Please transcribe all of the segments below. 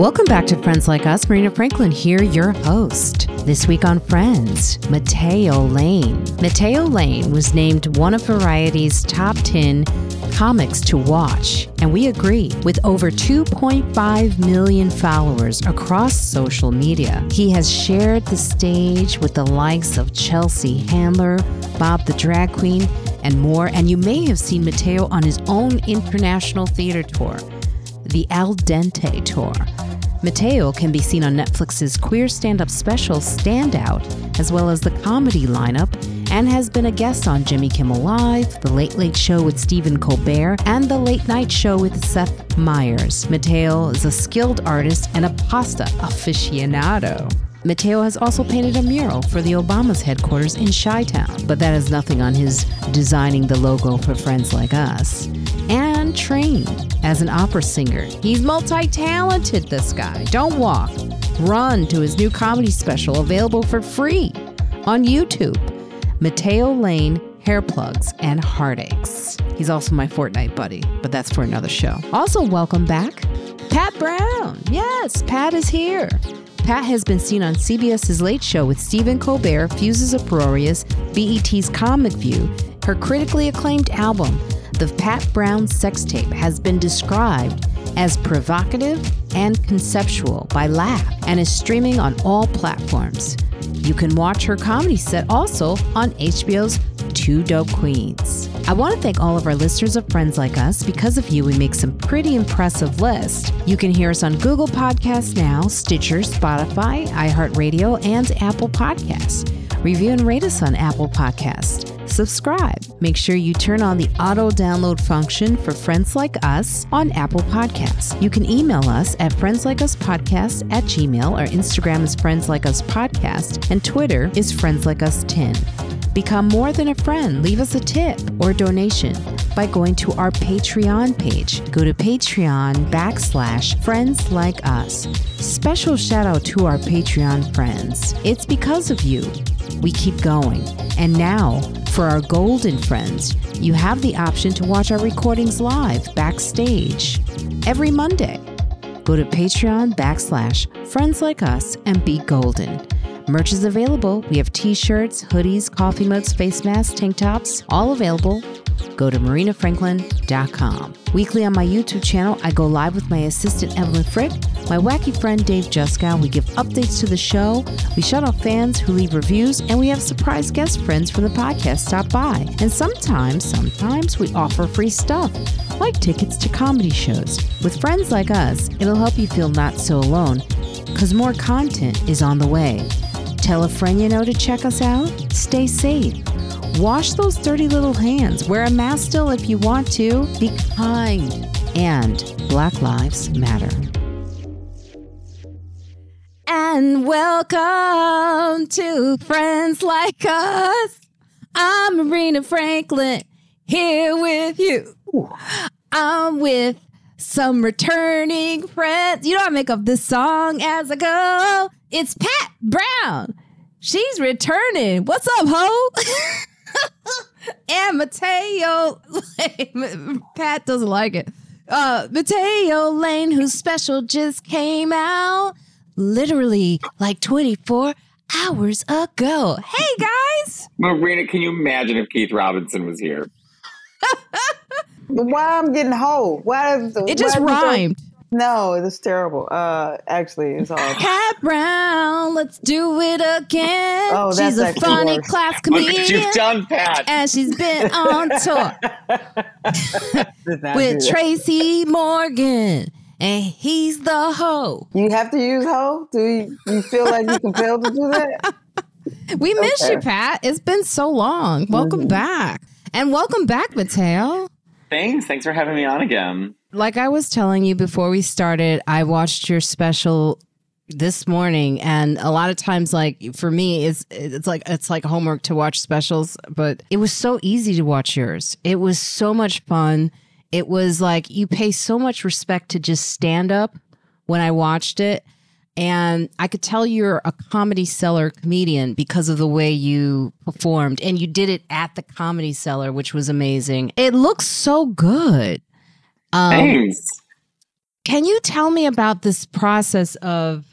Welcome back to Friends Like Us. Marina Franklin here, your host. This week on Friends, Matteo Lane. Matteo Lane was named one of Variety's top 10 comics to watch, and we agree. With over 2.5 million followers across social media, he has shared the stage with the likes of Chelsea Handler, Bob the Drag Queen, and more. And you may have seen Matteo on his own international theater tour, the Al Dente Tour. Matteo can be seen on Netflix's queer stand up special Standout, as well as the comedy lineup, and has been a guest on Jimmy Kimmel Live, The Late Late Show with Stephen Colbert, and The Late Night Show with Seth Meyers. Matteo is a skilled artist and a pasta aficionado. Matteo has also painted a mural for the Obama's headquarters in Chi Town, but that is nothing on his designing the logo for Friends Like Us. And trained as an opera singer. He's multi talented, this guy. Don't walk. Run to his new comedy special available for free on YouTube Matteo Lane Hair Plugs and Heartaches. He's also my Fortnite buddy, but that's for another show. Also, welcome back, Pat Brown. Yes, Pat is here. Pat has been seen on CBS's Late Show with Stephen Colbert, Fuses Uproarious, BET's Comic View. Her critically acclaimed album, The Pat Brown Sex Tape, has been described as provocative and conceptual by Laugh and is streaming on all platforms. You can watch her comedy set also on HBO's Two Dope Queens. I want to thank all of our listeners of Friends Like Us. Because of you, we make some pretty impressive lists. You can hear us on Google Podcasts now, Stitcher, Spotify, iHeartRadio, and Apple Podcasts. Review and rate us on Apple Podcasts. Subscribe. Make sure you turn on the auto download function for Friends Like Us on Apple Podcasts. You can email us at friendslikeUspodcast at gmail. Our Instagram is Friends Like Us Podcast, and Twitter is Friends Like Us 10. Become more than a friend. Leave us a tip or donation by going to our Patreon page. Go to Patreon backslash friends like us. Special shout out to our Patreon friends. It's because of you we keep going. And now, for our golden friends, you have the option to watch our recordings live backstage every Monday. Go to Patreon backslash friends like us and be golden. Merch is available. We have t shirts, hoodies, coffee mugs, face masks, tank tops, all available. Go to marinafranklin.com. Weekly on my YouTube channel, I go live with my assistant Evelyn Frick, my wacky friend Dave Juskow. We give updates to the show, we shout out fans who leave reviews, and we have surprise guest friends from the podcast stop by. And sometimes, sometimes we offer free stuff, like tickets to comedy shows. With friends like us, it'll help you feel not so alone, because more content is on the way. Tell a friend you know to check us out. Stay safe. Wash those dirty little hands. Wear a mask still if you want to. Be kind. And Black Lives Matter. And welcome to Friends Like Us. I'm Marina Franklin here with you. I'm with some returning friends. You know, I make up this song as I go. It's Pat Brown. She's returning. What's up, ho? and Matteo. Pat doesn't like it. Uh, Matteo Lane, whose special just came out literally like 24 hours ago. Hey, guys. Marina, can you imagine if Keith Robinson was here? Why I'm getting whole? Why is it just rhymed? No, it's terrible. Uh, actually, it's all. Pat Brown, let's do it again. Oh, she's a funny worse. class comedian. You've done, Pat. and she's been on tour Did not do with. Tracy Morgan, and he's the hoe. You have to use hoe. Do you, you feel like you're compelled to do that? We miss Okay. you, Pat. It's been so long. Welcome mm-hmm. back, and welcome back, Matteo. Thanks. Thanks for having me on again. like I was telling you before we started, I watched your special this morning and a lot of times like for me it's it's like it's like homework to watch specials but it was so easy to watch yours it was so much fun it was like you pay so much respect to just stand up when i watched it and i could tell you're a comedy cellar comedian because of the way you performed and you did it at the comedy cellar which was amazing it looks so good um, Thanks. Can you tell me about this process of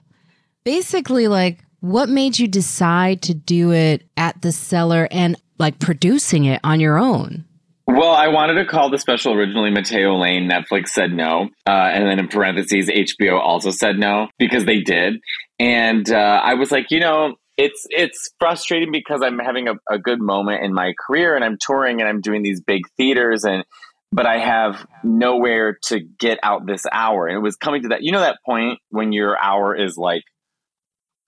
basically like what made you decide to do it at the cellar and like producing it on your own? Well, I wanted to call the special originally Matteo Lane. Netflix said no. Uh, and then in parentheses, HBO also said no because they did. And uh, I was like, you know, it's it's frustrating because I'm having a, a good moment in my career and I'm touring and I'm doing these big theaters and but I have nowhere to get out this hour. And it was coming to that, you know, that point when your hour is like,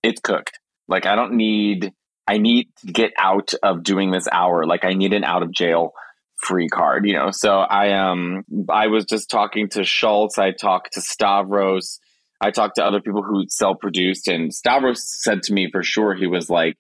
it's cooked. Like, I don't need, I need to get out of doing this hour. Like, I need an out of jail free card, you know? So I, um, I was just talking to Schulz. I talked to Stavros. I talked to other people who self produced, and Stavros said to me for sure, he was like,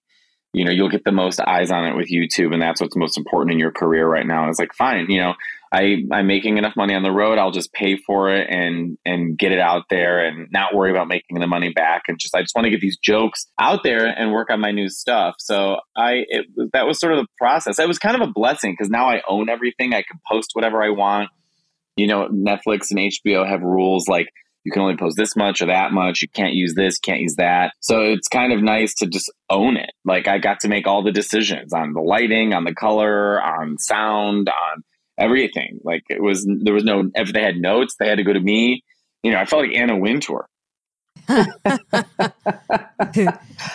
you know, you'll get the most eyes on it with YouTube, and that's what's most important in your career right now. And I was like, fine, you know, I I'm making enough money on the road. I'll just pay for it and and get it out there and not worry about making the money back. And just I just want to get these jokes out there and work on my new stuff. So I it, that was sort of the process. It was kind of a blessing because now I own everything. I can post whatever I want. You know, Netflix and HBO have rules like you can only post this much or that much. You can't use this, can't use that. So it's kind of nice to just own it. Like I got to make all the decisions on the lighting, on the color, on sound, on everything. Like it was, there was no, if they had notes, they had to go to me. You know, I felt like Anna Wintour. and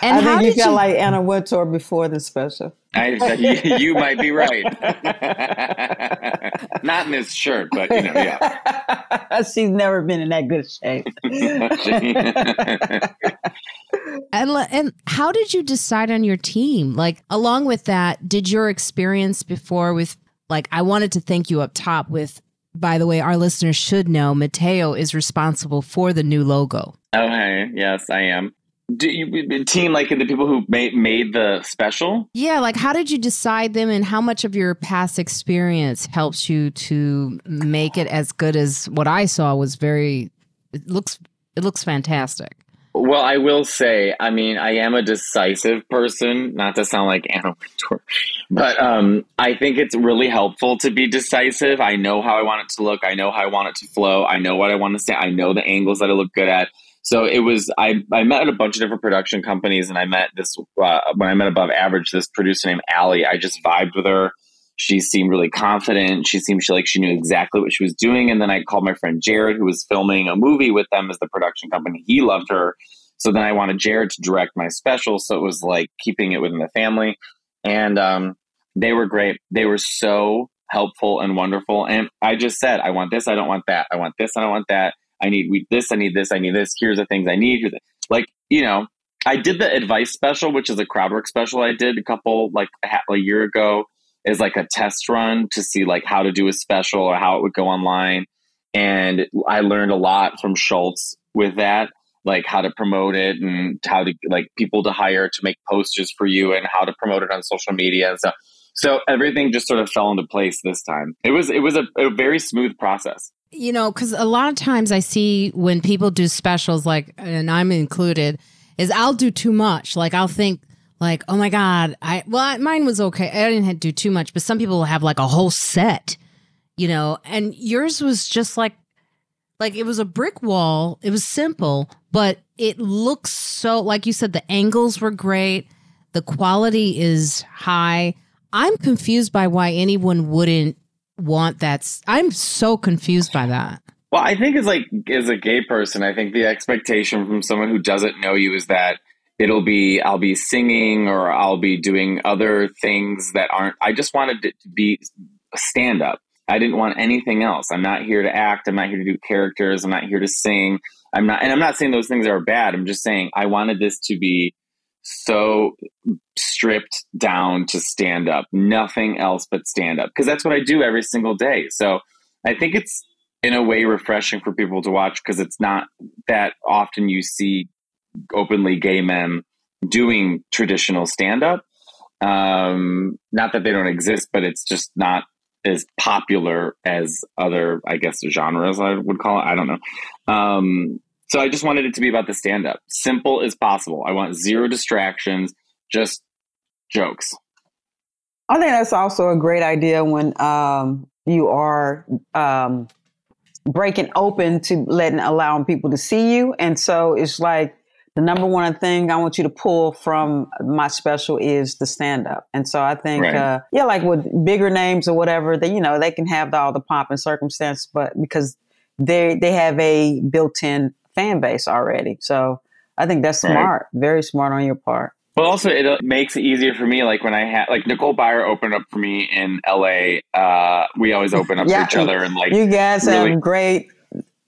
I think you felt you... like Anna Wintour before the special. I, you, you might be right. Not in this shirt, but you know, yeah. She's never been in that good shape. and and how did you decide on your team? Like along with that, did your experience before with like I wanted to thank you up top with by the way, our listeners should know Matteo is responsible for the new logo. Oh, okay, yes, I am. Do you team like the people who made made the special? Yeah, like how did you decide them, and how much of your past experience helps you to make it as good as what I saw was very. It looks it looks fantastic. Well, I will say, I mean, I am a decisive person, not to sound like Anna Wintour, but um, I think it's really helpful to be decisive. I know how I want it to look. I know how I want it to flow. I know what I want to say. I know the angles that I look good at. So it was, I, I met a bunch of different production companies and I met this, uh, when I met Above Average, this producer named Allie, I just vibed with her she seemed really confident. She seemed she like she knew exactly what she was doing. And then I called my friend Jared, who was filming a movie with them as the production company. He loved her. So then I wanted Jared to direct my special. So it was like keeping it within the family. And um, they were great. They were so helpful and wonderful. And I just said, I want this. I don't want that. I want this. I don't want that. I need we, this. I need this. I need this. Here's the things I need. Like, you know, I did the advice special, which is a crowd work special I did a couple, like a, a year ago is like a test run to see like how to do a special or how it would go online. And I learned a lot from Schulz with that, like how to promote it and how to like people to hire to make posters for you and how to promote it on social media and stuff. So everything just sort of fell into place this time. It was it was a, a very smooth process. You know, because a lot of times I see when people do specials, like, and I'm included, is I'll do too much. Like I'll think like, oh my God, I, well, mine was okay. I didn't do too much, but some people have like a whole set, you know, and yours was just like, like it was a brick wall. It was simple, but it looks so, like you said, the angles were great. The quality is high. I'm confused by why anyone wouldn't want that. I'm so confused by that. Well, I think as like as a gay person, I think the expectation from someone who doesn't know you is that it'll be I'll be singing or I'll be doing other things that aren't I just wanted it to be stand up. I didn't want anything else. I'm not here to act. I'm not here to do characters. I'm not here to sing. I'm not and I'm not saying those things are bad. I'm just saying I wanted this to be so stripped down to stand up. Nothing else but stand up because that's what I do every single day. So I think it's in a way refreshing for people to watch because it's not that often you see openly gay men doing traditional stand up. Um, not that they don't exist, but it's just not as popular as other, I guess, genres I would call it. I don't know. Um, so I just wanted it to be about the stand up. Simple as possible. I want zero distractions, just jokes. I think that's also a great idea when um, you are um, breaking open to letting allowing people to see you. And so it's like the number one thing I want you to pull from my special is the stand up. And so I think, Right. uh, yeah, like with bigger names or whatever, that, you know, they can have all the pomp and circumstance, but because they, they have a built in fan base already. So I think that's Right. smart, very smart on your part. But also, it uh, makes it easier for me. Like when I had, like Nicole Byer opened up for me in LA. Uh, we always open up Yeah, for each other, and like you guys really- have great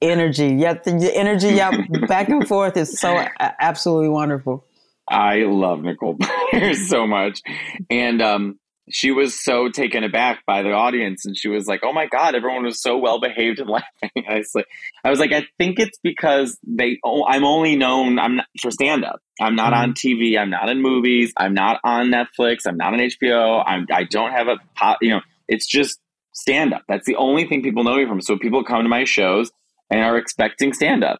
energy. Yet the the energy yeah, back and forth is so absolutely wonderful. I love Nicole so much. And um, she was so taken aback by the audience. And she was like, oh my God, everyone was so well behaved and laughing. I was, like, I was like, I think it's because they, oh, I'm only known I'm not, for stand up. I'm not on TV. I'm not in movies. I'm not on Netflix. I'm not on HBO. I'm, I don't have a, you know, it's just stand up. That's the only thing people know me from. So people come to my shows and are expecting stand up.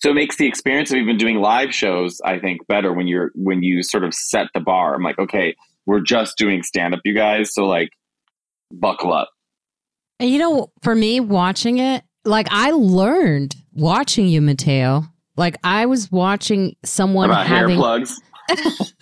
So it makes the experience of even doing live shows, I think, better when you're when you sort of set the bar. I'm like, okay, we're just doing stand up, you guys. So like, buckle up. And you know, for me watching it, like I learned watching you, Matteo. Like I was watching someone About hair having plugs.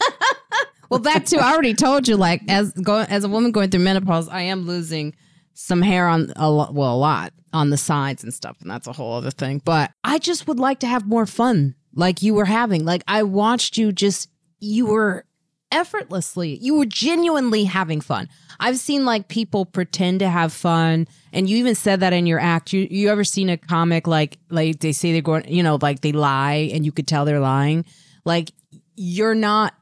Well, that too. I already told you. Like as go as a woman going through menopause, I am losing some hair on a lot. Well, a lot on the sides and stuff, and that's a whole other thing. But I just would like to have more fun, like you were having. Like I watched you just. You were effortlessly. You were genuinely having fun. I've seen like people pretend to have fun, and you even said that in your act. You you ever seen a comic like like they say they're going, you know, like they lie, and you could tell they're lying. Like you're not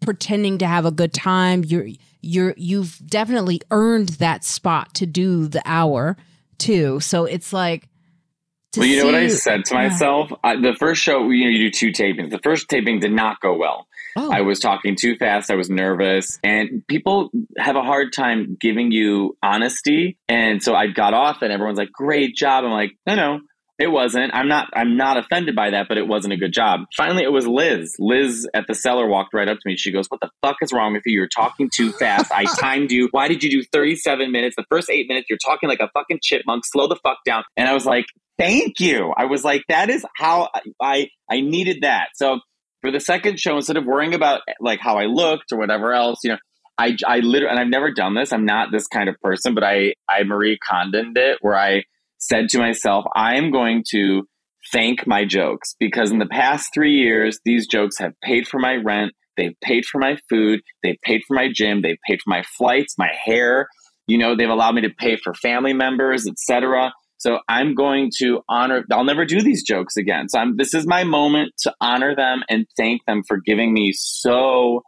pretending to have a good time. You're you're you've definitely earned that spot to do the hour too. So it's like Well, you know what I said to Yeah. myself? I, the first show, you know, you do two tapings. The first taping did not go well. Oh, I was talking too fast. I was nervous. And people have a hard time giving you honesty. And so I got off and everyone's like, great job. I'm like, no, no, it wasn't. I'm not, I'm not offended by that, but it wasn't a good job. Finally, it was Liz. Liz at the cellar walked right up to me. She goes, what the fuck is wrong with you? You're talking too fast. I timed you. Why did you do 37 minutes? The first eight minutes, you're talking like a fucking chipmunk. Slow the fuck down. And I was like, thank you. I was like, that is how I, I, needed that. So for the second show, instead of worrying about like how I looked or whatever else, you know, I, I literally, and I've never done this. I'm not this kind of person, but I, I Marie Kondo'd it where I said to myself, I am going to thank my jokes because in the past three years, these jokes have paid for my rent. They've paid for my food. They've paid for my gym. They've paid for my flights, my hair. You know, they've allowed me to pay for family members, etc. So I'm going to honor. I'll never do these jokes again. So I'm, this is my moment to honor them and thank them for giving me so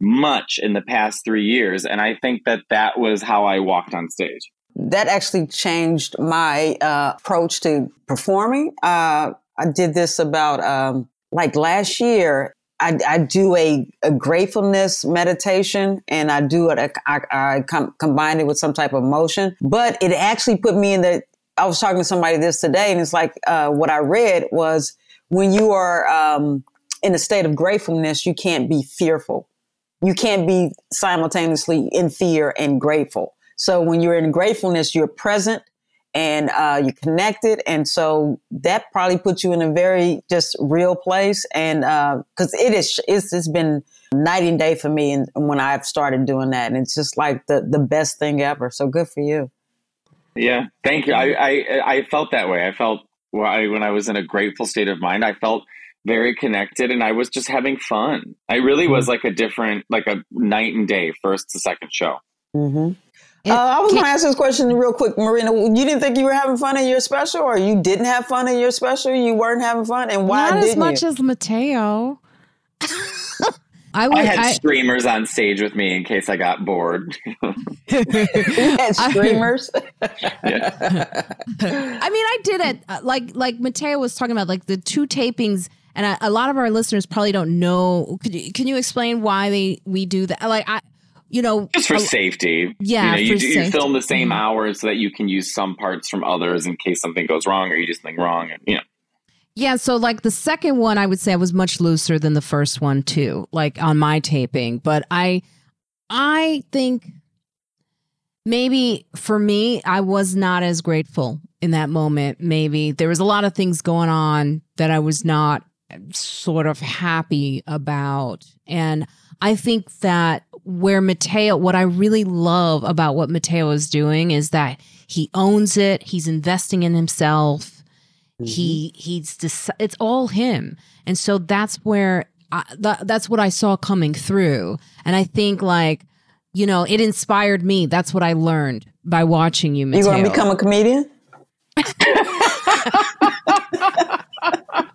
much in the past three years. And I think that that was how I walked on stage. That actually changed my uh, approach to performing. Uh, I did this about um, like last year. I, I do a, a gratefulness meditation and I do it, I, I com- combine it with some type of motion, but it actually put me in the, I was talking to somebody this today and it's like, uh, what I read was when you are um, in a state of gratefulness, you can't be fearful. You can't be simultaneously in fear and grateful. So when you're in gratefulness, you're present and uh, you're connected. And so that probably puts you in a very just real place. And because it is, it's, it's been night and day for me. And when I've started doing that, and it's just like the, the best thing ever. So good for you. Yeah, thank you. I I, I felt that way. I felt well, I, when I was in a grateful state of mind. I felt very connected, and I was just having fun. I really was like a different, like a night and day, first to second show. Mm-hmm. It- Uh, I was going to ask this question real quick, Marina. You didn't think you were having fun in your special, or you didn't have fun in your special? You weren't having fun, and why not didn't as much you? as Matteo. I would. I had I, streamers on stage with me in case I got bored. Had streamers. yeah. I mean, I did it uh, like like Matteo was talking about, like the two tapings, and a, a lot of our listeners probably don't know. Could you, can you explain why they we do that? Like I, you know, Just for safety. Yeah, You, know, you, do- you film the same Mhm. hours so that you can use some parts from others in case something goes wrong or you do something wrong. And, you know. Yeah, so like the second one, I would say I was much looser than the first one too, like on my taping. But I, I think maybe for me, I was not as grateful in that moment. Maybe there was a lot of things going on that I was not sort of happy about. And I think that where Matteo, what I really love about what Matteo is doing is that he owns it. He's investing in himself. Mm-hmm. He he's it's all him, and so that's where I, th- that's what I saw coming through. And I think like you know it inspired me. That's what I learned by watching you. Matteo. You want to become a comedian?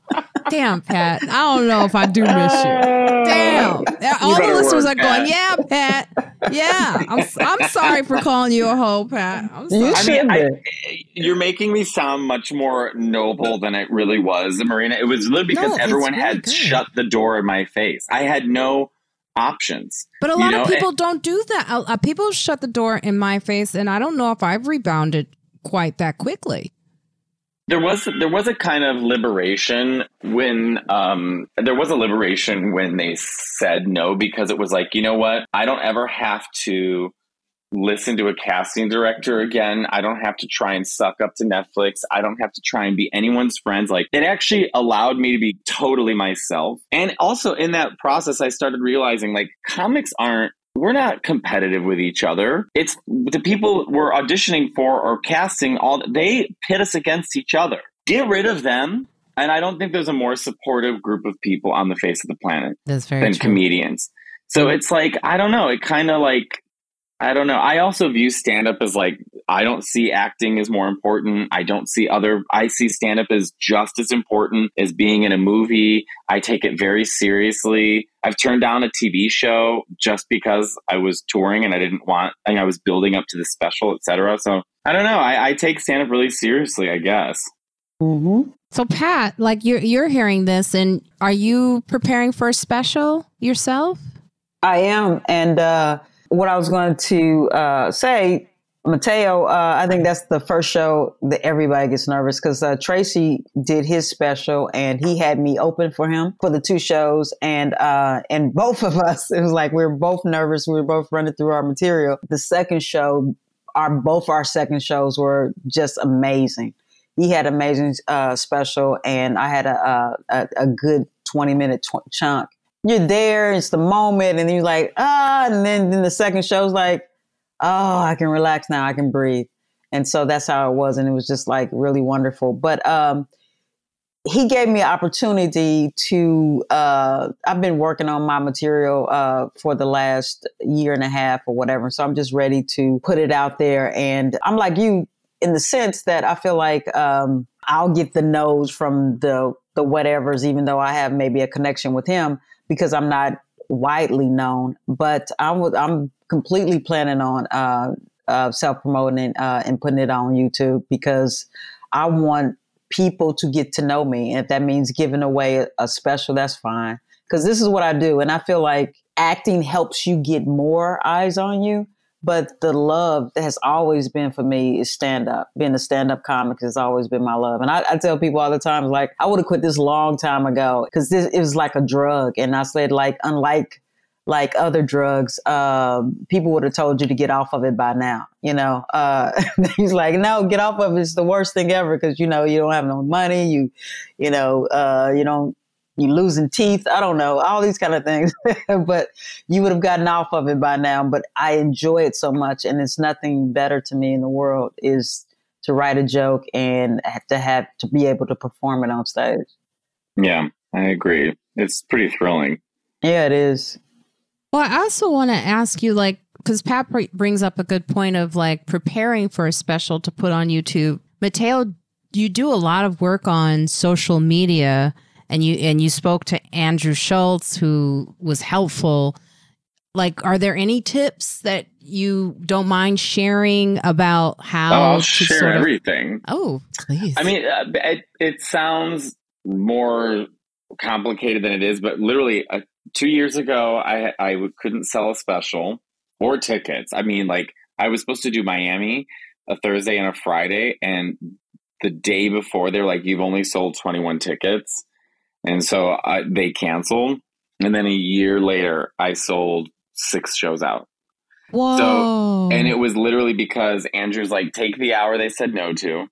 Damn, Pat. I don't know if I do miss you. Damn. All the listeners work, are going, yeah, Pat. Yeah. I'm, I'm sorry for calling you a hoe, Pat. I'm sorry. You should I mean, I, you're making me sound much more noble than it really was, Marina. It was literally because no, everyone really had good. shut the door in my face. I had no options. But a lot know? of people and, don't do that. Uh, people shut the door in my face, and I don't know if I've rebounded quite that quickly there was there was a kind of liberation when um, there was a liberation when they said no because it was like you know what? I don't ever have to listen to a casting director again. I don't have to try and suck up to Netflix. I don't have to try and be anyone's friends. Like it actually allowed me to be totally myself. And also in that process I started realizing like comics aren't we're not competitive with each other. It's the people we're auditioning for or casting all they pit us against each other. Get rid of them. And I don't think there's a more supportive group of people on the face of the planet that's than true. comedians. So it's like, I don't know, it kind of like I don't know. I also view stand up as like, I don't see acting as more important. I don't see other, I see stand up as just as important as being in a movie. I take it very seriously. I've turned down a TV show just because I was touring and I didn't want, I, mean, I was building up to the special, etc. So I don't know. I, I take stand up really seriously, I guess. Mm-hmm. So Pat, like you're you're hearing this, and are you preparing for a special yourself? I am, and uh, what I was going to uh, say, Matteo, uh, I think that's the first show that everybody gets nervous because uh, Tracy did his special and he had me open for him for the two shows, and uh, and both of us, it was like we were both nervous. We were both running through our material. The second show, our both our second shows were just amazing. He had amazing uh, special, and I had a a, a good twenty minute tw- chunk you're there, it's the moment, and you're like, ah, and then, then the second show's like, oh, I can relax now, I can breathe. And so that's how it was. And it was just like really wonderful. But um, he gave me an opportunity to, uh, I've been working on my material uh, for the last year and a half or whatever. So I'm just ready to put it out there. And I'm like you in the sense that I feel like um, I'll get the nose from the, the whatevers, even though I have maybe a connection with him because I'm not widely known. But I'm I'm completely planning on uh, uh, self promoting uh, and putting it on YouTube because I want people to get to know me. And if that means giving away a, a special, that's fine. Because this is what I do, and I feel like acting helps you get more eyes on you. But the love that has always been for me is stand up. Being a stand up comic has always been my love. And I, I tell people all the time, like, I would have quit this long time ago because it was like a drug. And I said, like, unlike like other drugs, um, people would have told you to get off of it by now. You know, uh, he's like, no, get off of it. It's the worst thing ever because you know you don't have no money. You, you know, uh, you don't you losing teeth. I don't know, all these kind of things. but you would have gotten off of it by now. But I enjoy it so much, and it's nothing better to me in the world is to write a joke and to have to be able to perform it on stage. Yeah, I agree. It's pretty thrilling. Yeah, it is. Well, I also want to ask you, like, because Pat brings up a good point of like preparing for a special to put on YouTube. Matteo, you do a lot of work on social media and you and you spoke to Andrew Schulz, who was helpful. Like are there any tips that you don't mind sharing about how oh, I'll share sort of, everything. Oh please. I mean uh, it, it sounds more complicated than it is but literally uh, 2 years ago I I couldn't sell a special or tickets. I mean like I was supposed to do Miami a Thursday and a Friday and the day before they're like you've only sold 21 tickets and so I, they canceled. And then a year later, I sold six shows out. Whoa. So, and it was literally because Andrew's like, take the hour they said no to.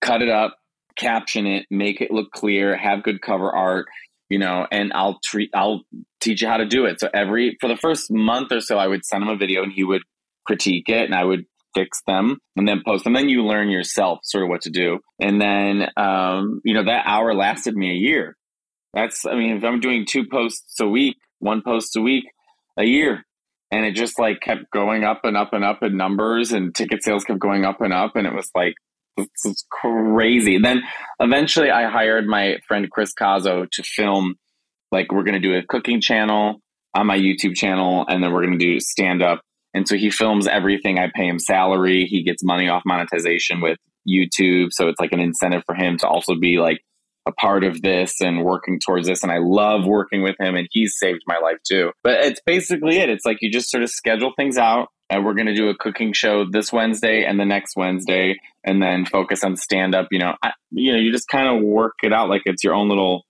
cut it up, caption it, make it look clear, have good cover art, you know, and I'll treat I'll teach you how to do it. So every for the first month or so I would send him a video and he would critique it and I would fix them and then post them. Then you learn yourself sort of what to do. And then um, you know, that hour lasted me a year. That's I mean, if I'm doing two posts a week, one post a week, a year. And it just like kept going up and up and up in numbers and ticket sales kept going up and up and it was like this is crazy. Then eventually I hired my friend Chris Cazo to film like we're going to do a cooking channel on my YouTube channel and then we're going to do stand up. And so he films everything. I pay him salary. He gets money off monetization with YouTube. So it's like an incentive for him to also be like a part of this and working towards this. And I love working with him and he's saved my life too. But it's basically it. It's like you just sort of schedule things out and we're going to do a cooking show this Wednesday and the next Wednesday, and then focus on stand up. You know, I, you know, you just kind of work it out like it's your own little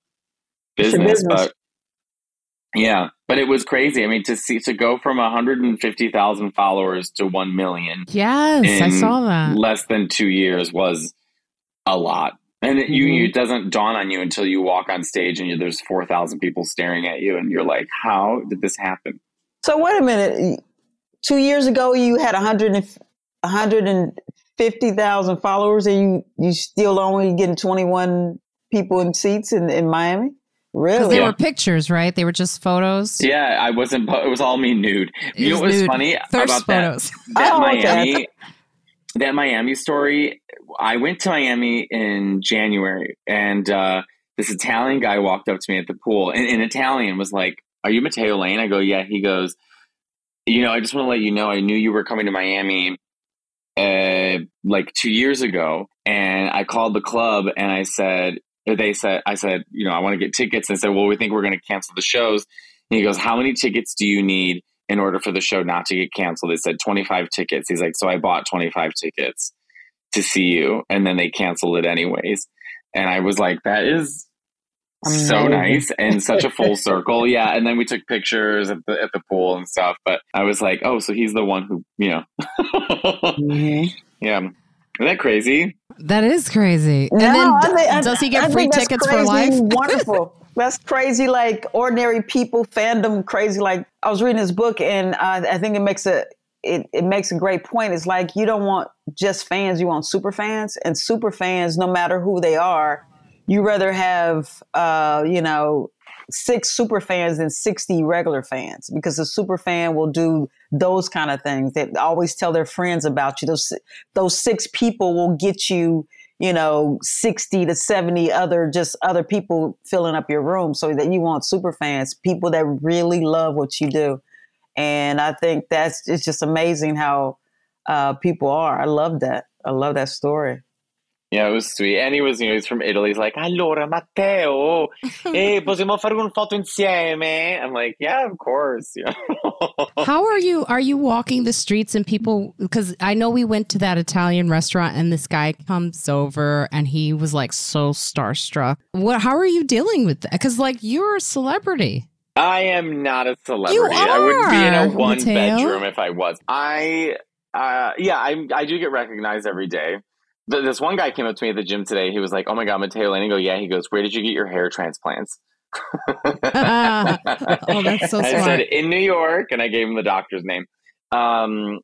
business. business. But yeah, but it was crazy. I mean, to see to go from 150,000 followers to 1 million. Yes, I saw that. Less than 2 years was a lot. And it, mm-hmm. you, it doesn't dawn on you until you walk on stage and you, there's 4,000 people staring at you and you're like, how did this happen? So wait a minute two years ago you had 100 150,000 followers and you, you still only getting 21 people in seats in, in Miami? Really? They yeah. were pictures, right? They were just photos. Yeah, I wasn't. It was all me nude. It you know what was nude. funny Thirst about photos. that? That oh, Miami, okay. that Miami story. I went to Miami in January, and uh, this Italian guy walked up to me at the pool, and in Italian was like, "Are you Matteo Lane?" I go, "Yeah." He goes, you know, I just want to let you know I knew you were coming to Miami uh, like two years ago, and I called the club and I said, they said, I said, you know, I want to get tickets. And said, well, we think we're going to cancel the shows. And he goes, how many tickets do you need in order for the show not to get canceled? They said 25 tickets. He's like, so I bought 25 tickets to see you, and then they canceled it anyways. And I was like, that is Amazing. so nice and such a full circle. Yeah, and then we took pictures at the at the pool and stuff. But I was like, oh, so he's the one who, you know, mm-hmm. yeah. Isn't that crazy? That is crazy. No, and then I think, does he get I free tickets for life? Wonderful. that's crazy. Like ordinary people fandom crazy. Like I was reading his book, and I think it makes a it, it makes a great point. It's like you don't want just fans, you want super fans, and super fans, no matter who they are, you rather have uh, you know six super fans than 60 regular fans. Because a super fan will do those kind of things. They always tell their friends about you. Those those six people will get you you know 60 to 70 other just other people filling up your room. So that you want super fans people that really love what you do and i think that's it's just amazing how uh, people are i love that i love that story yeah, it was sweet. And he was, you know, he's from Italy. He's like, allora, Matteo, eh, possiamo fare una foto insieme? I'm like, yeah, of course. Yeah. How are you? Are you walking the streets and people? Because I know we went to that Italian restaurant and this guy comes over and he was like so starstruck. What? How are you dealing with that? Because like you're a celebrity. I am not a celebrity. I wouldn't be in a one Matteo. bedroom if I was. I, uh, yeah, I, I do get recognized every day this one guy came up to me at the gym today. He was like, "Oh my god, Matteo Lane." I go, "Yeah." He goes, "Where did you get your hair transplants?" oh, that's so smart. I said in New York, and I gave him the doctor's name. Um,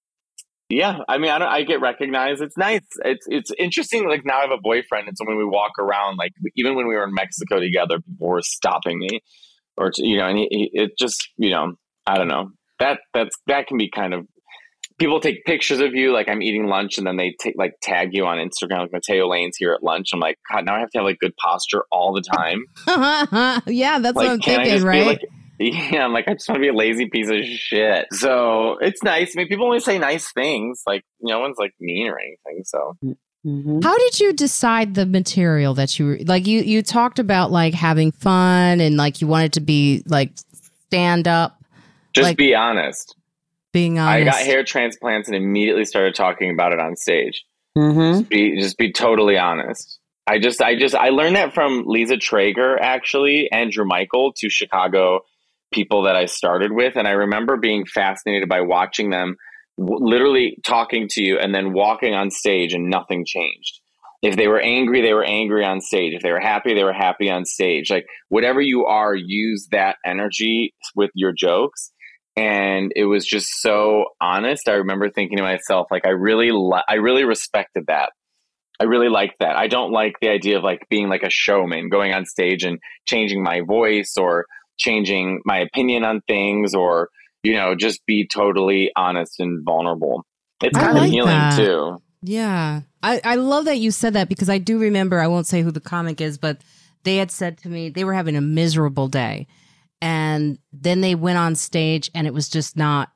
yeah, I mean, I, I get recognized. It's nice. It's it's interesting. Like now, I have a boyfriend, and so when we walk around, like even when we were in Mexico together, people were stopping me, or you know, and he, he, it just you know, I don't know. That that's that can be kind of people take pictures of you like I'm eating lunch and then they take like tag you on Instagram like Matteo Lane's here at lunch. I'm like, God, now I have to have like good posture all the time. yeah, that's like, what I'm thinking, right? Like, yeah, I'm like, I just want to be a lazy piece of shit. So it's nice. I mean, people only say nice things. Like, no one's like mean or anything. So. Mm. Mm-hmm. How did you decide the material that you like? You you talked about like having fun and like you wanted to be like stand up. Just like, be honest being honest. I got hair transplants and immediately started talking about it on stage. Mm-hmm. Just, be, just be totally honest. I just, I just, I learned that from Liza Treyger actually, Andrew Michael, two Chicago people that I started with. And I remember being fascinated by watching them literally talking to you and then walking on stage and nothing changed. If they were angry, they were angry on stage. If they were happy, they were happy on stage. Like whatever you are, use that energy with your jokes. And it was just so honest. I remember thinking to myself, like, I really, li- I really respected that. I really liked that. I don't like the idea of like being like a showman, going on stage and changing my voice or changing my opinion on things or, you know, just be totally honest and vulnerable. It's kind like of healing that. too. Yeah. I, I love that you said that because I do remember, I won't say who the comic is, but they had said to me they were having a miserable day. And then they went on stage and it was just not,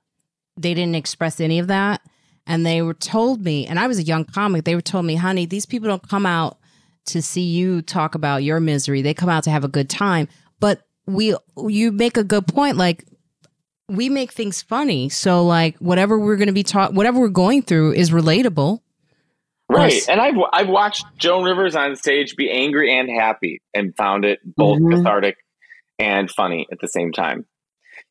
they didn't express any of that. And they were told me, and I was a young comic, they were told me, honey, these people don't come out to see you talk about your misery. They come out to have a good time. But we, you make a good point. Like, we make things funny. So, like, whatever we're going to be taught, whatever we're going through is relatable. Right. And I've I've watched Joan Rivers on stage be angry and happy and found it both mm-hmm. cathartic and funny at the same time.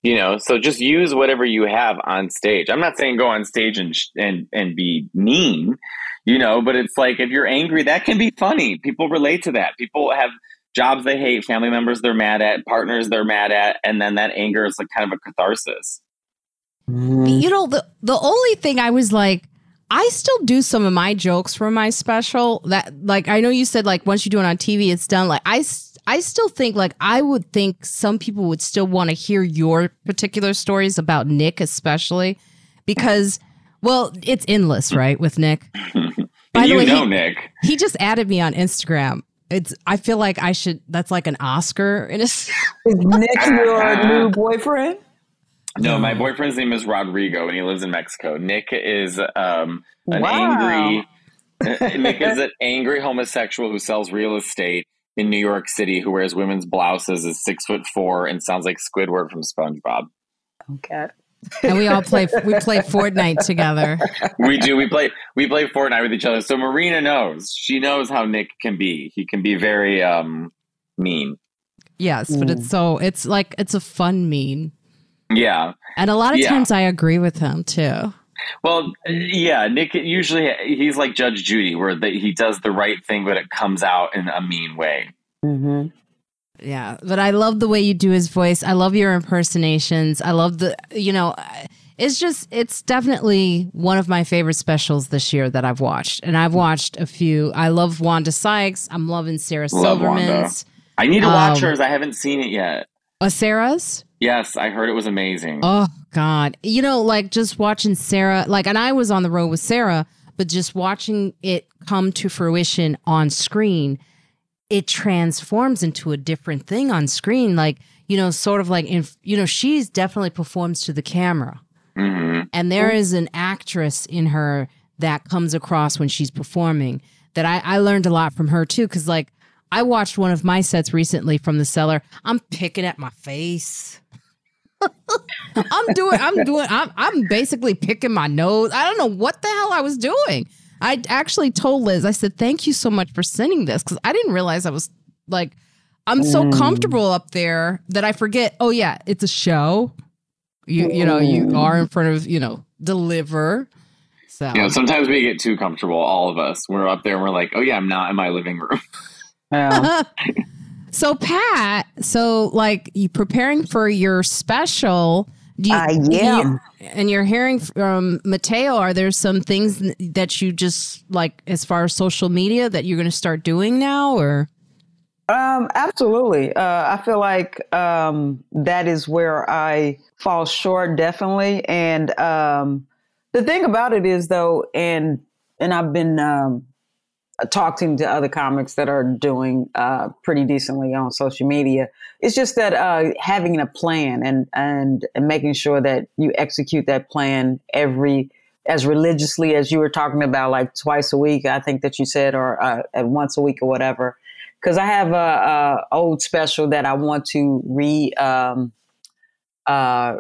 You know, so just use whatever you have on stage. I'm not saying go on stage and and and be mean, you know, but it's like if you're angry, that can be funny. People relate to that. People have jobs they hate, family members they're mad at, partners they're mad at, and then that anger is like kind of a catharsis. Mm-hmm. You know, the the only thing I was like I still do some of my jokes for my special. That like I know you said like once you do it on TV, it's done. Like I I still think like I would think some people would still want to hear your particular stories about Nick, especially because well, it's endless, right? With Nick. By you the way, know he, Nick. He just added me on Instagram. It's. I feel like I should. That's like an Oscar in a. Is Nick your new boyfriend? No, my boyfriend's name is Rodrigo, and he lives in Mexico. Nick is um, an wow. angry. Nick is an angry homosexual who sells real estate in New York City, who wears women's blouses, is six foot four, and sounds like Squidward from SpongeBob. Okay. And we all play we play Fortnite together. We do. We play we play Fortnite with each other. So Marina knows. She knows how Nick can be. He can be very um mean. Yes, but it's mm. so it's like it's a fun mean. Yeah. And a lot of yeah. times I agree with him too. Well, yeah, Nick usually he's like Judge Judy, where the, he does the right thing, but it comes out in a mean way. Mm-hmm. Yeah, but I love the way you do his voice. I love your impersonations. I love the, you know, it's just, it's definitely one of my favorite specials this year that I've watched. And I've watched a few. I love Wanda Sykes. I'm loving Sarah love Silverman's. Wanda. I need to watch um, hers. I haven't seen it yet. Uh, Sarah's? Yes, I heard it was amazing. Oh God. You know, like just watching Sarah, like and I was on the road with Sarah, but just watching it come to fruition on screen, it transforms into a different thing on screen. Like, you know, sort of like in you know, she's definitely performs to the camera. Mm-hmm. And there is an actress in her that comes across when she's performing that I, I learned a lot from her too. Cause like I watched one of my sets recently from the cellar. I'm picking at my face. I'm doing, I'm doing, I'm, I'm basically picking my nose. I don't know what the hell I was doing. I actually told Liz, I said, thank you so much for sending this because I didn't realize I was like, I'm so mm. comfortable up there that I forget, oh, yeah, it's a show. You, you know, you mm. are in front of, you know, deliver. So, you know, sometimes we get too comfortable, all of us. We're up there and we're like, oh, yeah, I'm not in my living room. Yeah. So Pat, so like you preparing for your special. You, I am. and you're hearing from Matteo. Are there some things that you just like as far as social media that you're going to start doing now, or? Um, absolutely. Uh, I feel like um, that is where I fall short, definitely. And um, the thing about it is, though, and and I've been um, talking to other comics that are doing uh, pretty decently on social media. It's just that uh, having a plan and, and and making sure that you execute that plan every as religiously as you were talking about, like twice a week. I think that you said, or uh, at once a week or whatever. Because I have a, a, old special that I want to re um, uh,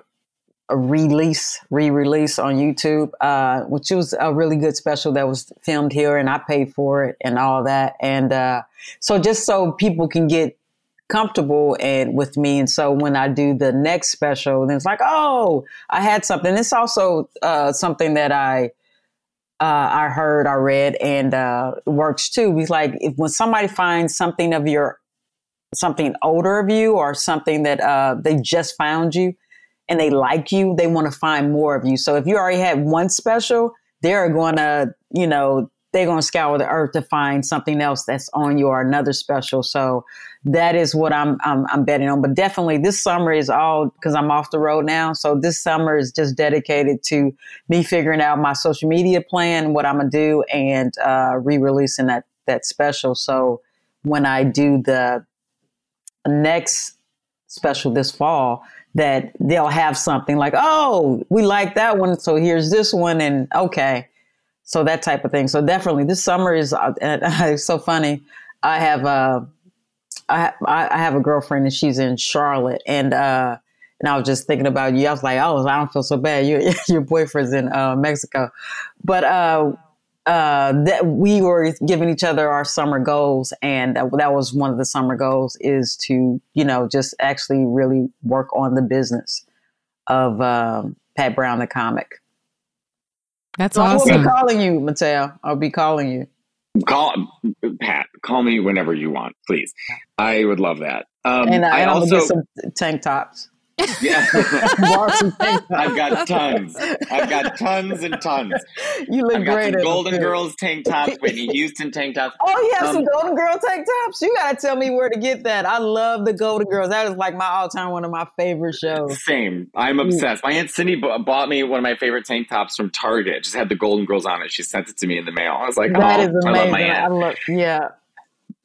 a release, re-release on YouTube, uh, which was a really good special that was filmed here, and I paid for it and all that. And uh, so, just so people can get comfortable and with me, and so when I do the next special, then it's like, oh, I had something. It's also uh, something that I uh, I heard, I read, and uh, works too. He's like, if when somebody finds something of your, something older of you, or something that uh, they just found you, and they like you, they want to find more of you. So if you already had one special, they're going to, you know, they're going to scour the earth to find something else that's on you or another special. So that is what I'm, I'm, I'm betting on. But definitely this summer is all because I'm off the road now. So this summer is just dedicated to me figuring out my social media plan, what I'm gonna do, and uh, re-releasing that that special. So when I do the next special this fall, that they'll have something like, oh, we like that one, so here's this one, and okay so that type of thing. So definitely, this summer is uh, it's so funny. I have a I, I have a girlfriend and she's in Charlotte, and uh, and I was just thinking about you. I was like, oh, I don't feel so bad. Your your boyfriend's in uh, Mexico, but uh, uh, that we were giving each other our summer goals, and that, that was one of the summer goals is to you know just actually really work on the business of um, Pat Brown the comic. That's so awesome. I will be calling you, Matteo. I'll be calling you. Call Pat. Call me whenever you want, please. I would love that. Um, and, uh, I and also I'm gonna get some tank tops. Yeah. I've got tons. I've got tons and tons. You look I've got great. some Golden it. Girls tank tops, Whitney Houston tank tops. Oh, you have Um, some Golden Girl tank tops. You gotta tell me where to get that. I love the Golden Girls. That is like my all-time one of my favorite shows. Same. I'm obsessed. My aunt Cindy b- bought me one of my favorite tank tops from Target. It just had the Golden Girls on it. She sent it to me in the mail. I was like, That oh, is I love amazing. my I aunt. love. Yeah.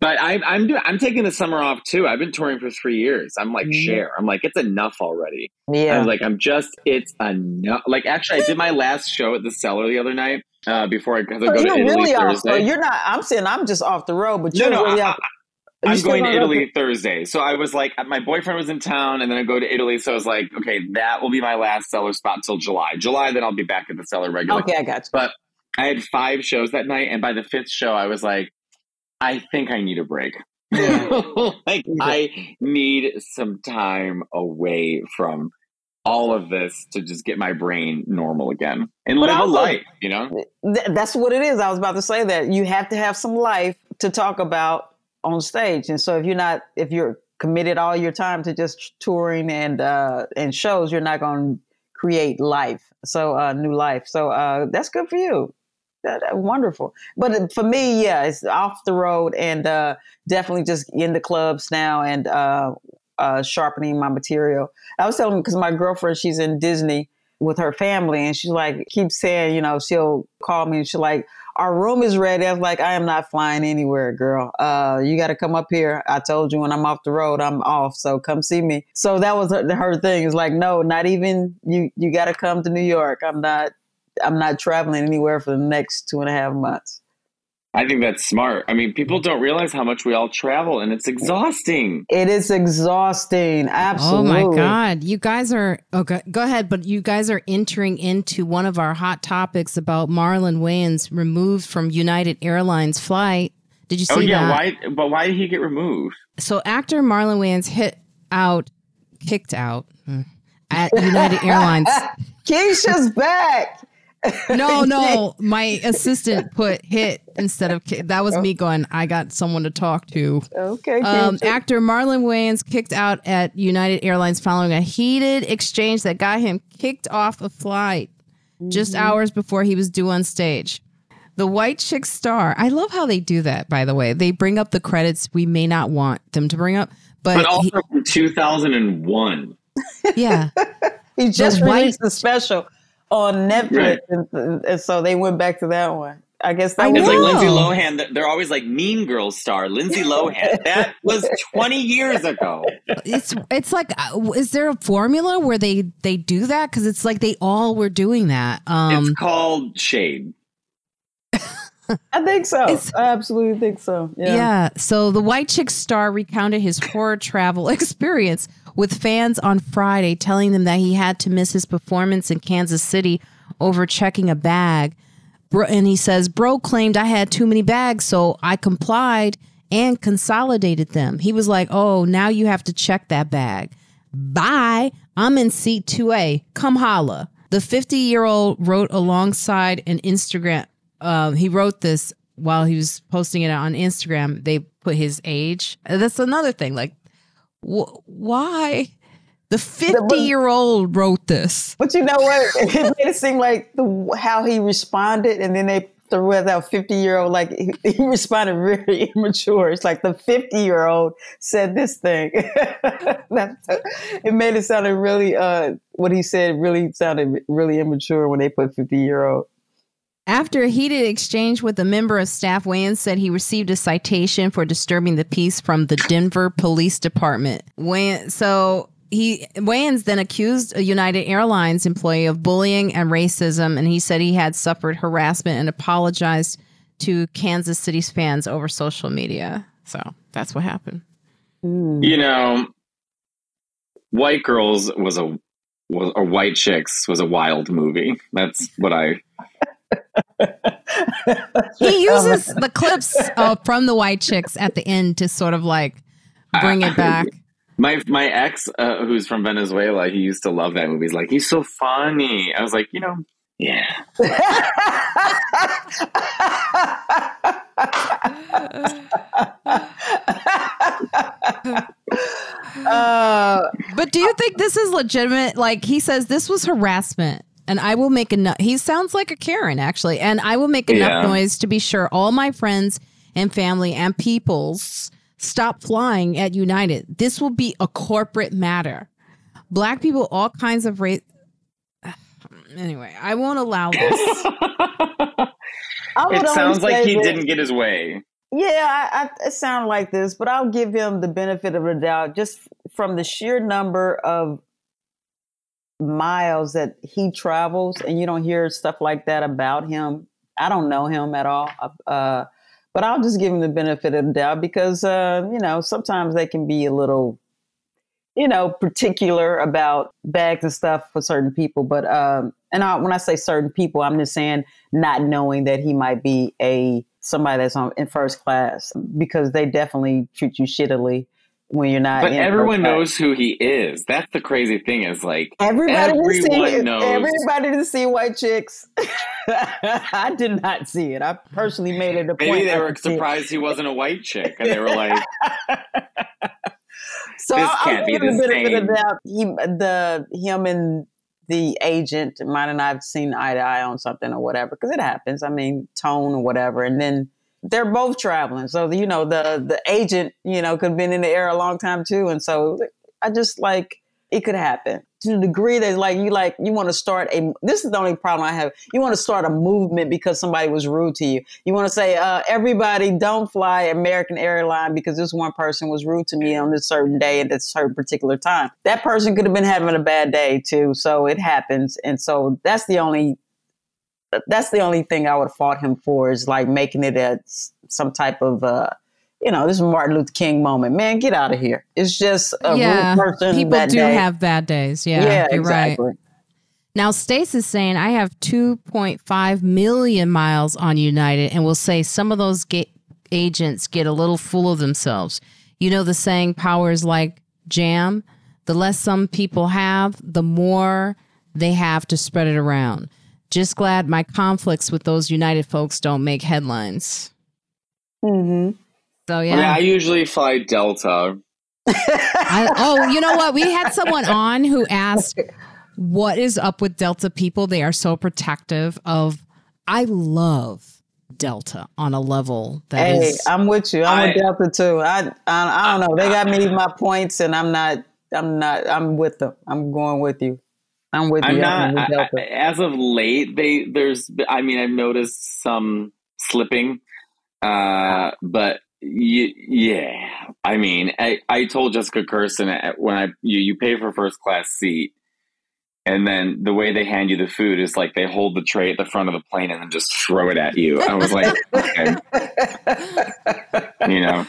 But I, I'm doing. I'm taking the summer off too. I've been touring for three years. I'm like Mhm. share. I'm like it's enough already. Yeah. I'm like I'm just. It's enough. Like actually, I did my last show at the Cellar the other night. Uh, before I, cause I go to Italy really off. Thursday. So you're not. I'm saying I'm just off the road, but No, you're no, really I- off. You I'm going to Italy Thursday. So I was like, my boyfriend was in town, and then I go to Italy. So I was like, okay, that will be my last cellar spot until July. July, then I'll be back at the cellar regularly. Okay, I got you. But I had five shows that night, and by the fifth show, I was like, I think I need a break. Like I need some time away from all of this to just get my brain normal again and But live a life. You know, Th- that's what it is. I was about to say that you have to have some life to talk about on stage, and so if you're not, if you're committed all your time to just touring and uh, and shows, you're not going to create life. So uh, new life. So uh, that's good for you. That, that- wonderful. But uh, for me, yeah, it's off the road and uh, definitely just in the clubs now and uh, uh, sharpening my material. I was telling because my girlfriend, she's in Disney with her family, and she's like, keeps saying, you know, she'll call me and she's like, our room is ready. I was like, I am not flying anywhere, girl. Uh, you got to come up here. I told you when I'm off the road, I'm off. So come see me. So that was her, her thing. It's like, no, not even you. You got to come to New York. I'm not. I'm not traveling anywhere for the next two and a half months. I think that's smart. I mean, people don't realize how much we all travel, and it's exhausting. It is exhausting. Absolutely. Oh my God. You guys are, okay, go ahead, but you guys are entering into one of our hot topics about Marlon Wayans removed from United Airlines flight. Did you see that? oh yeah, that? why? But why did he get removed? So actor Marlon Wayans hit out, kicked out hmm, at United Airlines. Keisha's back. No, no, my assistant put hit instead of ki- that was me going. I got someone to talk to. Okay. Um, actor Marlon Wayans kicked out at United Airlines following a heated exchange that got him kicked off a flight just hours before he was due on stage. The White Chick star. I love how they do that. By the way, they bring up the credits we may not want them to bring up, but, But also from 2001. yeah, he just the white- released the special on Netflix, Right. and, and so they went back to that one. I guess that I was It's like. Lindsay Lohan. They're always like Mean Girls star Lindsay Lohan. That was 20 years ago. it's it's like, uh, is there a formula where they they do that? Because it's like they all were doing that. Um, it's called Shade. I think so. It's- I absolutely think so. Yeah. Yeah. So the White Chick star recounted his horror travel experience with fans on Friday, telling them that he had to miss his performance in Kansas City over checking a bag. And he says, Bro claimed I had too many bags, so I complied and consolidated them. He was like, Oh, now you have to check that bag. Bye. I'm in seat 2A. Come holla. The 50 year old wrote alongside an Instagram um, he wrote this while he was posting it on Instagram. They put his age. That's another thing. Like, wh- why? The 50 year old wrote this. But you know what? It made it seem like the, how he responded, and then they threw out 50 year old, like he, he, responded really immature. It's like the 50 year old said this thing. it made it sound really, uh, what he said really sounded really immature when they put 50 year old. After a heated exchange with a member of staff, Wayans said he received a citation for disturbing the peace from the Denver Police Department. Wayans, so he Wayans then accused a United Airlines employee of bullying and racism, and he said he had suffered harassment and apologized to Kansas City's fans over social media. So that's what happened. You know, White Girls was a was or White Chicks was a wild movie. That's what I. he uses the clips uh, from the White Chicks at the end to sort of like bring it back. My my ex, uh, who's from Venezuela, he used to love that movie. He's like, he's so funny. I was like, you know, yeah. uh, but do you think this is legitimate? Like he says, this was harassment, and I will make enough. He sounds like a Karen, actually, and I will make enough yeah. noise to be sure all my friends and family and peoples stop flying at United. This will be a corporate matter. Black people, all kinds of race. Anyway, I won't allow this. it sounds like he didn't get his way. Yeah, I, I, it sounds like this, but I'll give him the benefit of the doubt just from the sheer number of miles that he travels, and you don't hear stuff like that about him. I don't know him at all. Uh, but I'll just give him the benefit of the doubt because, uh, you know, sometimes they can be a little, you know, particular about bags and stuff for certain people. But, um, and I, when I say certain people, I'm just saying not knowing that he might be a somebody that's on in first class because they definitely treat you shittily when you're not. But everyone knows who he is. That's the crazy thing. Is like everybody everyone see, knows. Everybody to see white chicks. I did not see it. I personally made it a Maybe point. Maybe they were surprised he wasn't a white chick, and they were like. so this I'll, can't I'll be the same. About he, the him and the agent might not have seen eye to eye on something or whatever because it happens. I mean, tone or whatever, and then they're both traveling. So you know, the the agent, you know, could have been in the air a long time too. And so I just like it could happen to the degree that like you like you want to start a this is the only problem I have. You want to start a movement because somebody was rude to you. You want to say, uh, everybody don't fly American airline because this one person was rude to me on this certain day at this certain particular time. That person could have been having a bad day too. So it happens. And so that's the only that's the only thing I would have fought him for is like making it a some type of uh, you know, this is Martin Luther King moment. Man, get out of here. It's just a yeah, person. People do day. have bad days. Yeah, yeah, you're exactly. right. Now, Stace is saying I have 2.5 million miles on United, and will say some of those ga- agents get a little full of themselves. You know the saying, "Power is like jam." The less some people have, the more they have to spread it around. Just glad my conflicts with those United folks don't make headlines. Mm-hmm. So yeah. yeah, I usually fly Delta. I, oh, you know what? We had someone on who asked, "What is up with Delta people? They are so protective of." I love Delta on a level that hey, is, I'm with you. I'm I, with Delta too. I, I I don't know. They got me my points, and I'm not. I'm not. I'm with them. I'm going with you. I'm with I'm you. Not, I, as of late, they there's. I mean, I've noticed some slipping, uh, but yeah. I mean, I, I told Jessica Kirson when I you you pay for first class seat, and then the way they hand you the food is like they hold the tray at the front of the plane and then just throw it at you. I was like, okay. you know.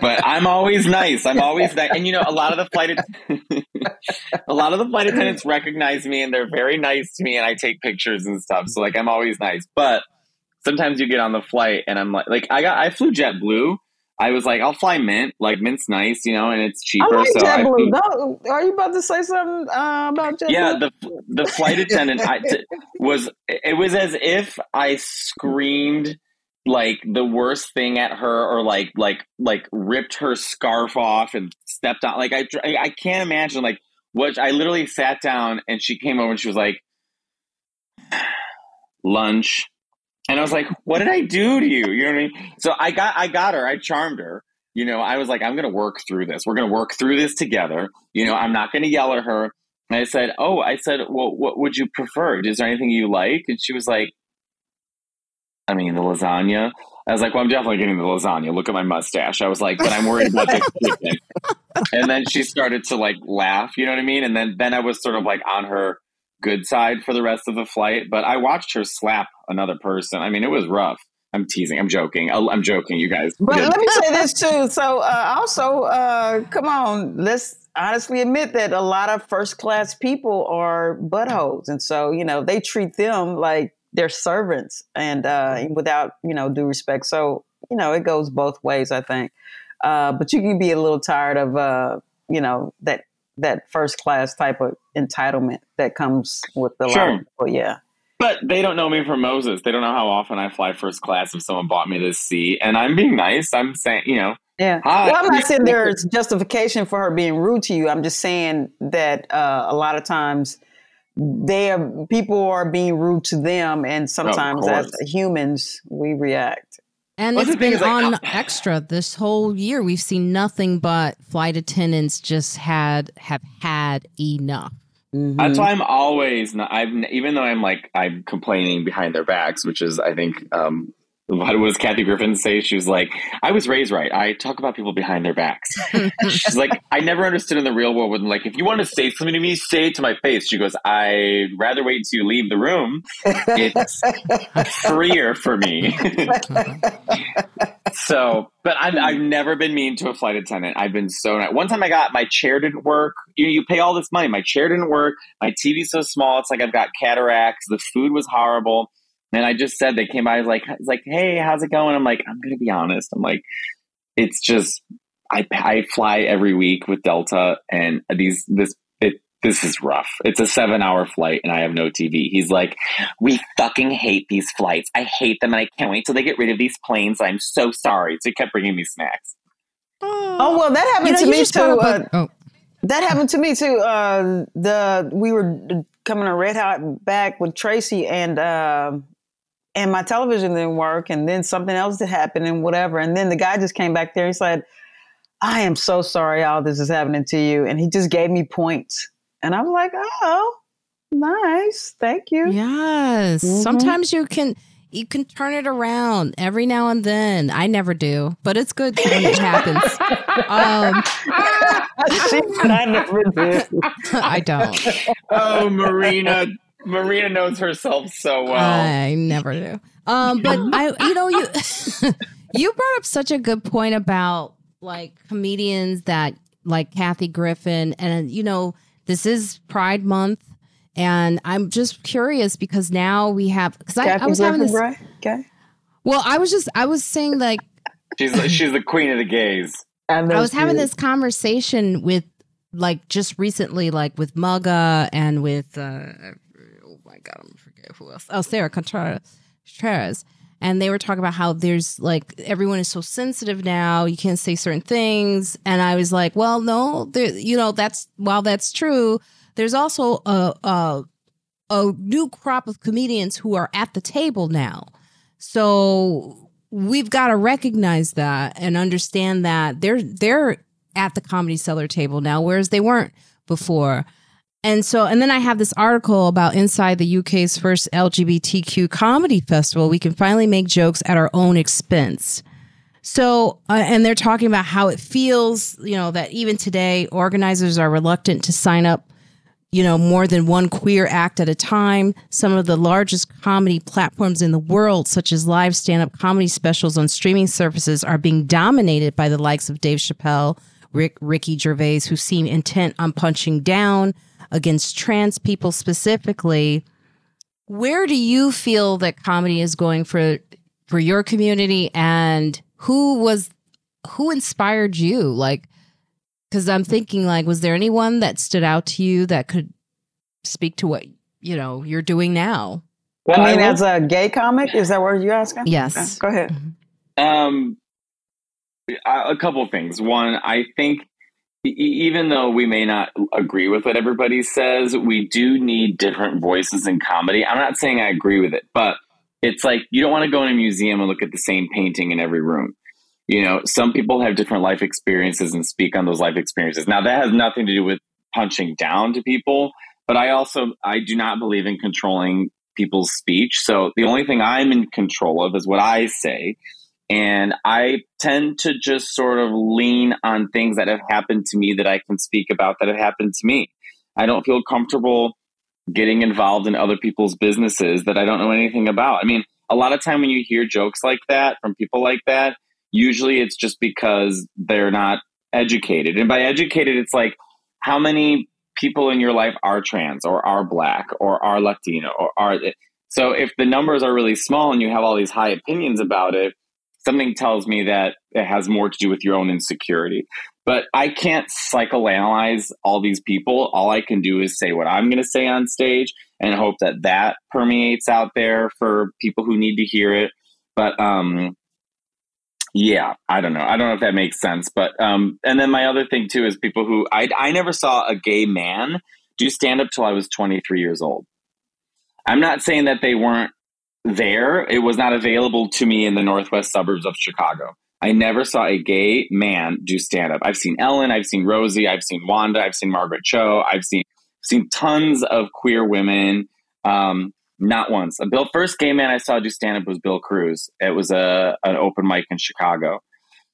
But I'm always nice. I'm always nice, and you know, a lot of the flight a lot of the flight attendants recognize me and they're very nice to me, and I take pictures and stuff. So like, I'm always nice, but sometimes you get on the flight and I'm like, like I got I flew JetBlue I was like, I'll fly Mint. Like Mint's nice, you know, and it's cheaper. I like so I JetBlue. flew- are you about to say something uh, about JetBlue? yeah, the the flight attendant I, t- was. It was as if I screamed like the worst thing at her, or like like like ripped her scarf off and stepped on. Like I I can't imagine like what I literally sat down and she came over and she was like lunch. And I was like, what did I do to you? You know what I mean? So I got I got her, I charmed her. You know, I was like, I'm gonna work through this. We're gonna work through this together. You know, I'm not gonna yell at her. And I said, Oh, I said, Well, what would you prefer? Is there anything you like? And she was like, I mean, the lasagna. I was like, Well, I'm definitely getting the lasagna. Look at my mustache. I was like, but I'm worried about the chicken. And then she started to like laugh, you know what I mean? And then then I was sort of like on her good side for the rest of the flight. But I watched her slap another person. I mean, it was rough. I'm teasing. I'm joking. I- I'm joking, you guys. But Yeah. let me say this too. So uh, also, uh, come on, let's honestly admit that a lot of first class people are buttholes, and so you know they treat them like they're servants, and uh, without you know due respect. So you know it goes both ways, I think. Uh, but you can be a little tired of uh, you know that that first class type of entitlement that comes with lot Sure. of people. Yeah. But they don't know me from Moses. They don't know how often I fly first class if someone bought me this seat. And I'm being nice. I'm saying, you know, Yeah. Hi. Well, I'm not saying there's justification for her being rude to you. I'm just saying that uh, a lot of times they are people are being rude to them, and sometimes as humans we react. And Well, it's the thing been is, like, on uh, extra this whole year. We've seen nothing but flight attendants just had have had enough. Mm-hmm. That's why I'm always not, I've even though I'm like I'm complaining behind their backs, which is I think um what was Kathy Griffin say? She was like, I was raised right. I talk about people behind their backs. She's like, I never understood in the real world when like if you want to say something to me, say it to my face. She goes, I'd rather wait until you leave the room. It's freer for me. so, but I've, I've never been mean to a flight attendant. I've been so nice. One time I got my chair didn't work. You, you pay all this money. My chair didn't work. My TV's so small. It's like I've got cataracts. The food was horrible. And I just said, they came by, I was like, it's like, hey, how's it going? I'm like, I'm going to be honest. I'm like, it's just, I, I fly every week with Delta and these, this, it, this is rough. It's a seven hour flight and I have no TV. He's like, we fucking hate these flights. I hate them and I can't wait till they get rid of these planes. I'm so sorry. So he kept bringing me snacks. Oh well, that happened You know, to me too. brought Uh, oh, that happened to me too. Uh, the we were coming to Red Hot back with Tracy, and um and my television didn't work, and then something else did happen, and whatever, and then the guy just came back there. He said, "I am so sorry, all this is happening to you," and he just gave me points, and I was like, "Oh, nice, thank you." yes. Mhm. Sometimes you can you can turn it around every now and then. I never do, but it's good when it happens. Um, She I never did. I don't. Oh, Marina. Marina knows herself so well. I never do. Um, but I, you know, you you brought up such a good point about like comedians that like Kathy Griffin, and you know, this is Pride Month, and I'm just curious because now we have because I, I Kathy was having Griffin, this. right? Okay. Well, I was just I was saying like she's she's the queen of the gays. And I was those having two- this conversation with like just recently, like with Mugga and with uh, my god, I'm forget who else. Oh, Sarah Contreras, and they were talking about how there's like everyone is so sensitive now. You can't say certain things, and I was like, well, no, there, you know, that's while that's true, there's also a a a new crop of comedians who are at the table now. So we've got to recognize that and understand that they're they're at the comedy cellar table now, whereas they weren't before. And so, and then I have this article about inside the UK's first LGBTQ comedy festival. We can finally make jokes at our own expense. So, uh, and they're talking about how it feels, you know, that even today organizers are reluctant to sign up you know, more than one queer act at a time. Some of the largest comedy platforms in the world, such as live stand up comedy specials on streaming services, are being dominated by the likes of Dave Chappelle, Rick, Ricky Gervais, who seem intent on punching down against trans people specifically. Where do you feel that comedy is going for for your community and who was who inspired you? Like, because I'm thinking, like, was there anyone that stood out to you that could speak to what you know you're doing now? Well, I mean, I as a gay comic, is that what you're asking? Yes. Go ahead. Um, a couple things. One, I think even though we may not agree with what everybody says, we do need different voices in comedy. I'm not saying I agree with it, but it's like you don't want to go in a museum and look at the same painting in every room. You know, some people have different life experiences and speak on those life experiences. Now, that has nothing to do with punching down to people, but I also I do not believe in controlling people's speech. So the only thing I'm in control of is what I say. And I tend to just sort of lean on things that have happened to me that I can speak about that have happened to me. I don't feel comfortable getting involved in other people's businesses that I don't know anything about. I mean, a lot of time when you hear jokes like that from people like that, usually it's just because they're not educated. And by educated, it's like how many people in your life are trans or are black or are Latino or are. So if the numbers are really small and you have all these high opinions about it, something tells me that it has more to do with your own insecurity. But I can't psychoanalyze all these people. All I can do is say what I'm going to say on stage and hope that that permeates out there for people who need to hear it. But um, yeah, I don't know. I don't know if that makes sense. But um, and then my other thing too is people who I I never saw a gay man do stand up till I was 23 years old. I'm not saying that they weren't there. It was not available to me in the northwest suburbs of Chicago. I never saw a gay man do stand up. I've seen Ellen, I've seen Rosie, I've seen Wanda, I've seen Margaret Cho, I've seen seen tons of queer women. Um, not once. The first gay man I saw do stand up was Bill Cruz. It was a an open mic in Chicago.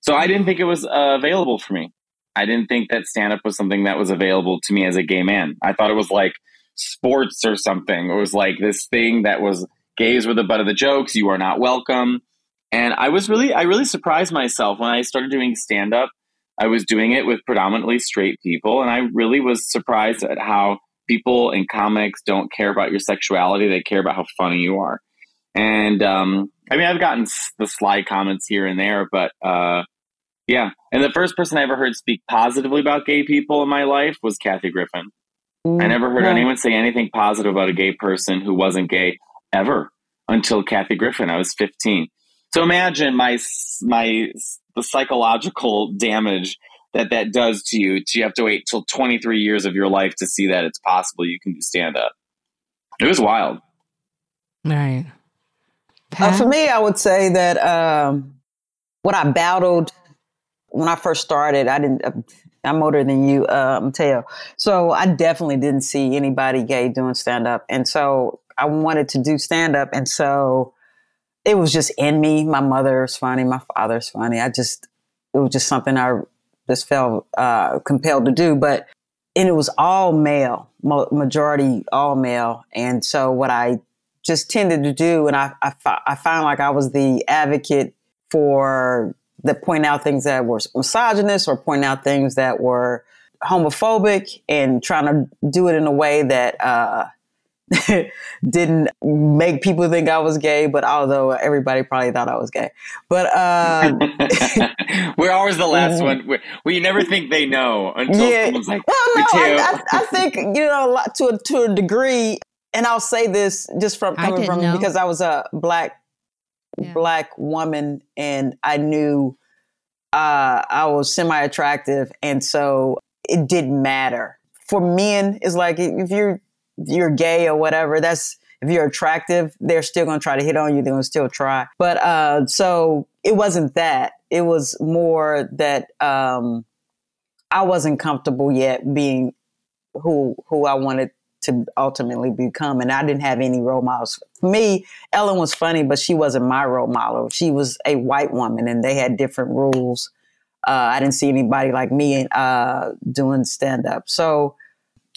So I didn't think it was uh, available for me. I didn't think that stand up was something that was available to me as a gay man. I thought it was like sports or something. It was like this thing that was gays were the butt of the jokes. You are not welcome. And I was really, I really surprised myself when I started doing stand up. I was doing it with predominantly straight people, and I really was surprised at how people in comics don't care about your sexuality; they care about how funny you are. And um, I mean, I've gotten the sly comments here and there, but uh, yeah. And the first person I ever heard speak positively about gay people in my life was Kathy Griffin. Mm, I never heard anyone say anything positive about a gay person who wasn't gay ever until Kathy Griffin. I was 15. So imagine my my the psychological damage that that does to you. To you have to wait till 23 years of your life to see that it's possible you can do stand up. It was wild. Right. Uh, for me, I would say that um, what I battled when I first started, I didn't. Uh, I'm older than you, uh, Matteo. So I definitely didn't see anybody gay doing stand up, and so I wanted to do stand up, and so it was just in me. My mother's funny, my father's funny. I just it was just something I just felt uh, compelled to do, but and it was all male, majority all male, and so what I just tended to do, and I I, I found like I was the advocate for that point out things that were misogynist or point out things that were homophobic and trying to do it in a way that uh, didn't make people think I was gay, but although everybody probably thought I was gay, but uh, we're always the last mm-hmm. one. we never think they know until yeah. someone's like, "Well, no, I, I, I, think you know to a, to a degree." And I'll say this just from coming from know. because I was a black yeah. black woman, and I knew uh, I was semi attractive, and so it didn't matter for men. It's like if you're you're gay or whatever, that's if you're attractive, they're still going to try to hit on you. They're going to still try. But uh, so it wasn't that. It was more that um, I wasn't comfortable yet being who who I wanted to ultimately become, and I didn't have any role models. For me, Ellen was funny, but she wasn't my role model. She was a white woman, and they had different rules. Uh, I didn't see anybody like me uh, doing stand up. So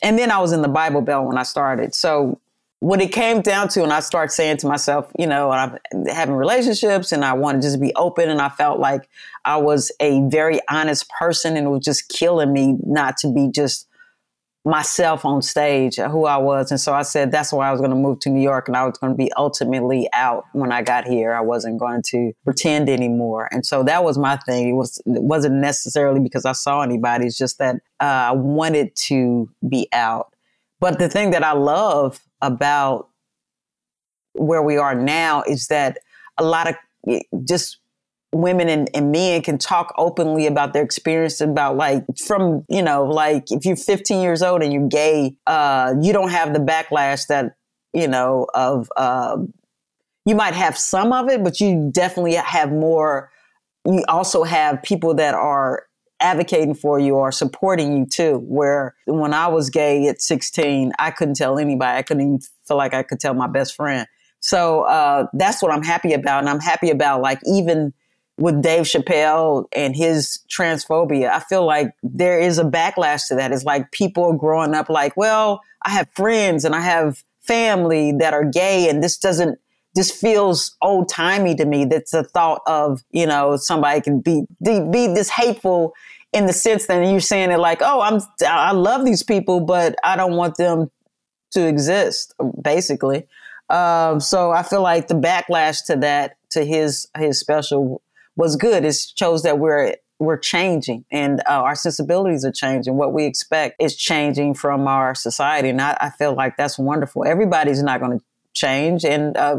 and then I was in the Bible Belt when I started. So when it came down to, and I started saying to myself, you know, I'm having relationships and I want to just be open. And I felt like I was a very honest person and it was just killing me not to be just myself on stage, who I was. And so I said that's why I was going to move to New York and I was going to be ultimately out when I got here. I wasn't going to pretend anymore. And so that was my thing. It was it wasn't necessarily because I saw anybody. It's just that uh, I wanted to be out. But the thing that I love about where we are now is that a lot of just women and, and, men can talk openly about their experience about like from you know like if you're 15 years old and you're gay uh you don't have the backlash that you know of uh you might have some of it but you definitely have more you also have people that are advocating for you or supporting you too where when i was gay at 16 i couldn't tell anybody. I couldn't even feel like i could tell my best friend. So uh, that's what i'm happy about and i'm happy about like even with Dave Chappelle and his transphobia, I feel like there is a backlash to that. It's like people growing up like, well, I have friends and I have family that are gay, and this doesn't this feels old timey to me. That's the thought of you know somebody can be be, this hateful in the sense that you're saying it like, oh, I'm I love these people, but I don't want them to exist, basically. Um, so I feel like the backlash to that to his his special was good. It shows that we're we're changing and uh, our sensibilities are changing. What we expect is changing from our society, and I, I feel like that's wonderful. Everybody's not going to change, and uh,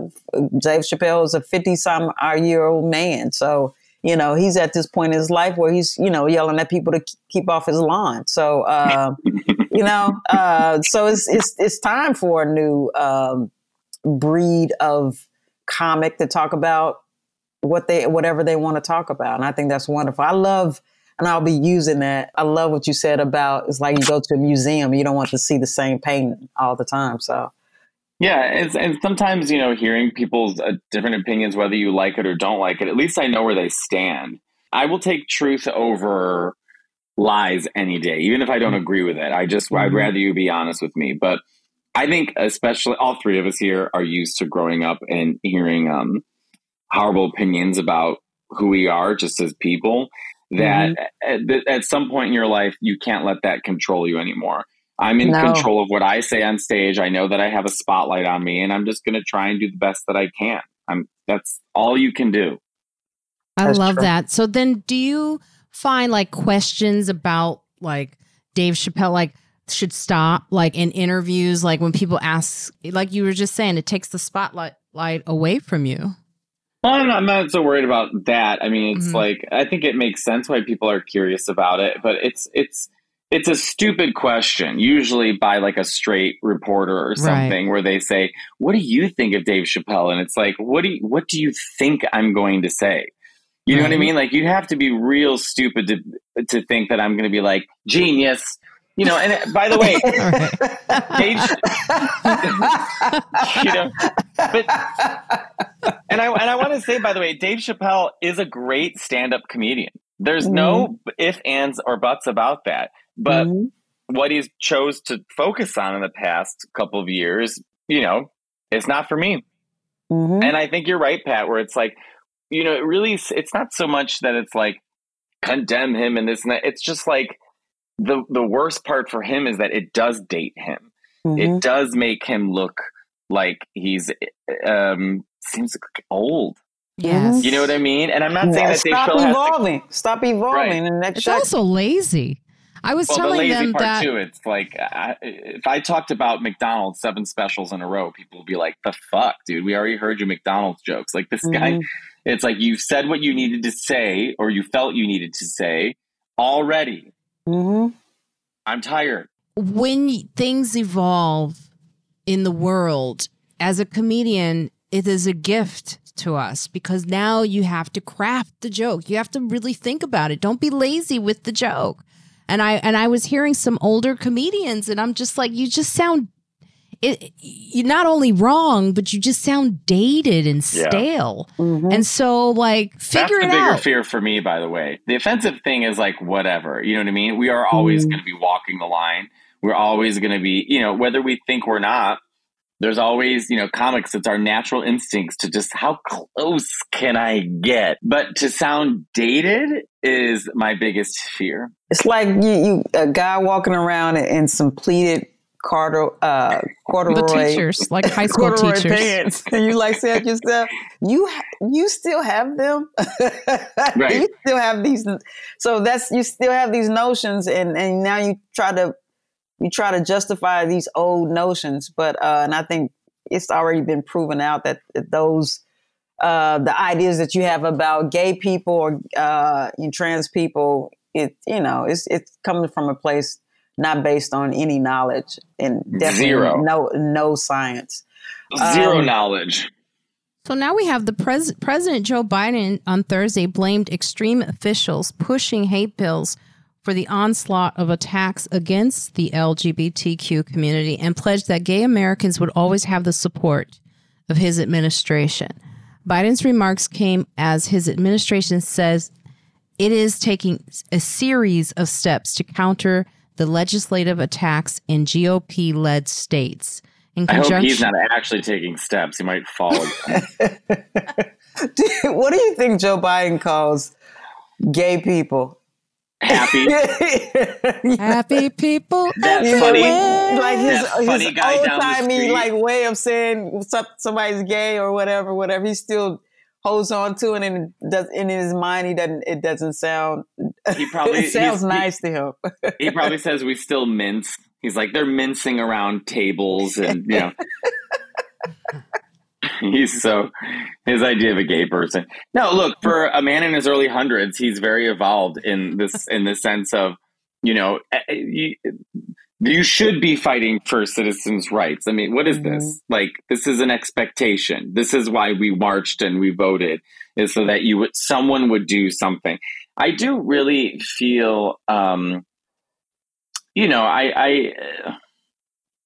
Dave Chappelle is a fifty-some year old man, so you know he's at this point in his life where he's you know yelling at people to keep off his lawn. So uh, you know, uh, so it's it's it's time for a new um, breed of comic to talk about what they whatever they want to talk about. And I think that's wonderful. I love and I'll be using that. I love what you said about it's like you go to a museum, you don't want to see the same painting all the time. So yeah, and sometimes you know hearing people's uh, different opinions, whether you like it or don't like it. At least I know where they stand. I will take truth over lies any day, even if I don't mm-hmm. agree with it. I just mm-hmm. I'd rather you be honest with me. But I think especially all three of us here are used to growing up and hearing um, horrible opinions about who we are just as people that mm-hmm. at, at, some point in your life you can't let that control you anymore i'm in no. control of what i say on stage i know that i have a spotlight on me and i'm just going to try and do the best that i can i'm that's all you can do i that's love true. that so then do you find like questions about like dave chappelle like should stop like in interviews like when people ask like you were just saying it takes the spotlight light away from you I'm not, I'm not so worried about that. I mean, it's mm-hmm. like I think it makes sense why people are curious about it, but it's it's it's a stupid question, usually by like a straight reporter or something, right. where they say, "What do you think of Dave Chappelle?" And it's like, "What do you, what do you think I'm going to say?" You know what I mean? Like you'd have to be real stupid to to think that I'm going to be like genius. You know, and by the way, Dave, you know, but and I want to say by the way, Dave Chappelle is a great stand-up comedian. There's mm-hmm. no if, ands, or buts about that. But mm-hmm. what he's chose to focus on in the past couple of years, you know, it's not for me. Mm-hmm. And I think you're right, Pat, where it's like, you know, it really it's not so much that it's like condemn him and this and that. It's just like the the worst part for him is that it does date him. Mm-hmm. It does make him look like he's um seems old. Yes. You know what I mean? And I'm not saying that they stop evolving. To, stop evolving. Right. And next it's also lazy. I was well, telling the them part that too. It's like I, if I talked about McDonald's seven specials in a row, people would be like, "The fuck, dude? We already heard your McDonald's jokes." Like this mm-hmm. guy, it's like you said what you needed to say, or you felt you needed to say already. Mm-hmm. I'm tired. When things evolve in the world, as a comedian, it is a gift to us because now you have to craft the joke. You have to really think about it. Don't be lazy with the joke. And I and I was hearing some older comedians and I'm just like you just sound it you're not only wrong, but you just sound dated and stale. Yeah. Mm-hmm. And so, like, figure That's the bigger fear for me, by the way. The offensive thing is like whatever. You know what I mean? We are always mm-hmm. going to be walking the line. We're always going to be, you know, whether we think we're not. There's always, you know, comics. It's our natural instincts to just how close can I get? But to sound dated is my biggest fear. It's like you, you a guy walking around in some pleated Carter, uh, corduroy. The teachers, like high school teachers. Pants. And you like said yourself, you you still have them. right. You still have these. So that's you still have these notions, and and now you try to you try to justify these old notions. But uh, and I think it's already been proven out that, that those uh, the ideas that you have about gay people or uh, trans people, it you know, it's it's coming from a place not based on any knowledge and definitely Zero. no no science. Zero um, knowledge. So now we have the pres- President Joe Biden on Thursday blamed extreme officials pushing hate bills for the onslaught of attacks against the LGBTQ community and pledged that gay Americans would always have the support of his administration. Biden's remarks came as his administration says it is taking a series of steps to counter the legislative attacks in GOP led states. In conjunction- I hope he's not actually taking steps. He might fall. what do you think Joe Biden calls gay people? Happy, happy people. That's funny. Like his, that funny his old timey like way of saying somebody's gay or whatever, whatever. He still holds on to it and does in his mind he doesn't it doesn't sound he probably it sounds nice he, to him he probably says we still mince he's like they're mincing around tables and you know he's so his idea of a gay person no look for a man in his early hundreds he's very evolved in this in the sense of you know eh, eh, you, you should be fighting for citizens' rights. I mean, what is mm-hmm. this? Like, this is an expectation. This is why we marched and we voted, is so that you would someone would do something. I do really feel, um, you know, I, I,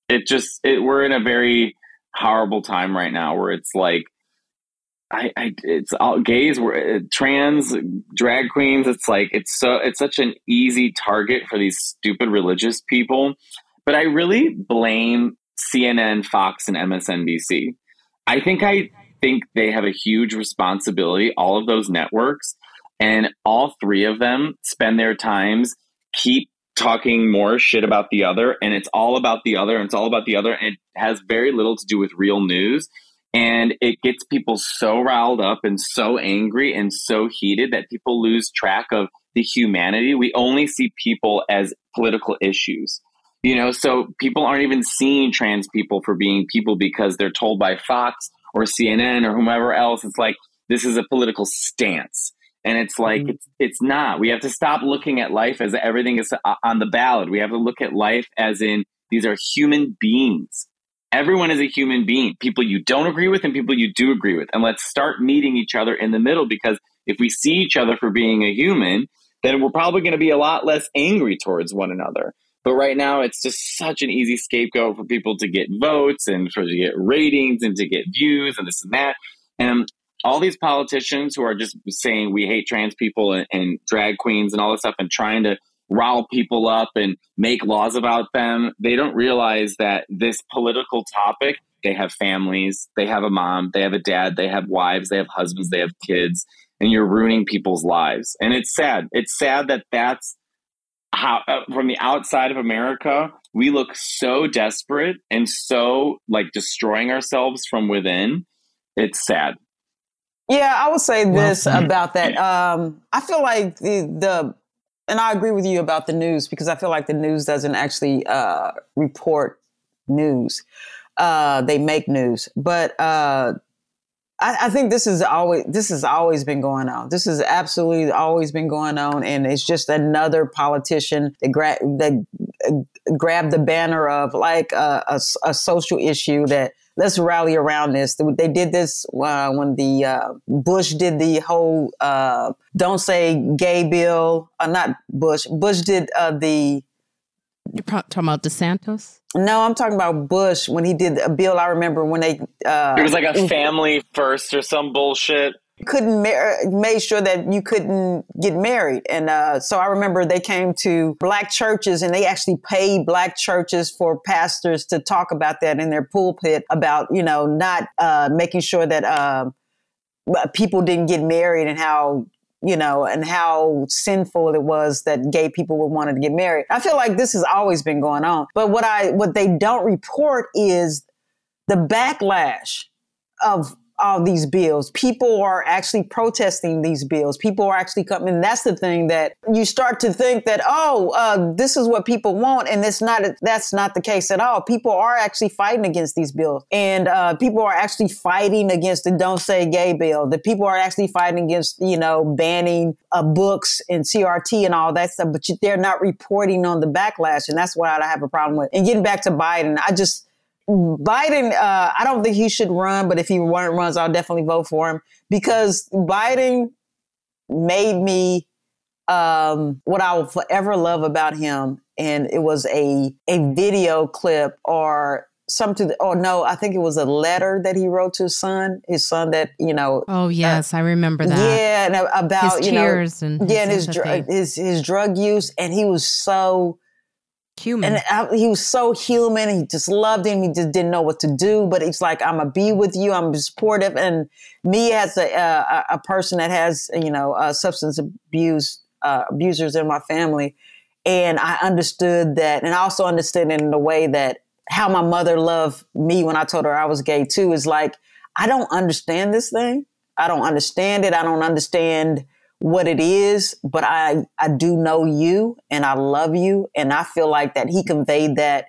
it just, it, we're in a very horrible time right now where it's like I, I it's all gays were uh, trans drag queens it's like it's so it's such an easy target for these stupid religious people. But i really blame cnn fox and msnbc i think i think they have a huge responsibility all of those networks and all three of them spend their times keep talking more shit about the other and it's all about the other and it's all about the other and it has very little to do with real news and it gets people so riled up and so angry and so heated that people lose track of the humanity. We only see people as political issues. You know, so people aren't even seeing trans people for being people because they're told by Fox or CNN or whomever else. It's like this is a political stance. And it's like mm-hmm. it's it's not. We have to stop looking at life as everything is uh, on the ballot. We have to look at life as in these are human beings everyone is a human being people you don't agree with and people you do agree with and let's start meeting each other in the middle because if we see each other for being a human then we're probably going to be a lot less angry towards one another but right now it's just such an easy scapegoat for people to get votes and for to get ratings and to get views and this and that and all these politicians who are just saying we hate trans people and, and drag queens and all this stuff and trying to rile people up and make laws about them. They don't realize that this political topic, they have families, they have a mom, they have a dad, they have wives, they have husbands, they have kids, and you're ruining people's lives. And it's sad. It's sad that that's how, uh, from the outside of America, we look so desperate and so like destroying ourselves from within. It's sad. Yeah, I would say this well, about that. Um, I feel like the the and I agree with you about the news because I feel like the news doesn't actually uh, report news. Uh, they make news, but uh, I, I, think this is always this has always been going on. This has absolutely always been going on, and it's just another politician that, gra- that uh, grabbed the banner of like a, a, a social issue that let's rally around this. They did this uh, when the uh, Bush did the whole uh, "Don't Say Gay" bill. Uh, not Bush. Bush did uh, the. You're talking about DeSantis. No, I'm talking about Bush when he did a bill. I remember when they. Uh, it was like a family first or some bullshit couldn't mar- made sure that you couldn't get married and uh, so i remember they came to black churches and they actually paid black churches for pastors to talk about that in their pulpit about you know not uh, making sure that uh, people didn't get married and how you know, and how sinful it was that gay people would want to get married. I feel like this has always been going on. But what I what they don't report is the backlash of all these bills. People are actually protesting these bills. People are actually coming. And That's the thing that you start to think that, oh, uh, this is what people want. And it's not, that's not the case at all. People are actually fighting against these bills. And uh, people are actually fighting against the Don't Say Gay bill. The people are actually fighting against, you know, banning uh, books and CRT and all that stuff. But they're not reporting on the backlash. And that's what I have a problem with. And getting back to Biden, I just, Biden, uh, I don't think he should run, but if he runs, I'll definitely vote for him because Biden made me um, what I will forever love about him, and it was a a video clip or something. Oh no, I think it was a letter that he wrote to his son. His son that you know. Oh uh, yes, uh, I remember that. Yeah, and about his you tears know, and yeah, and his dr- his his drug use, and he was so human. And I, he was so human. He just loved him. He just didn't know what to do. But he's like, I'm to be with you. I'm supportive. And me as a, a, a person that has, you know, uh, substance abuse, uh, abusers in my family. And I understood that. And I also understood in the way that how my mother loved me when I told her I was gay too is like, I don't understand this thing. I don't understand it. I don't understand what it is, but I I do know you and I love you. And I feel like that he conveyed that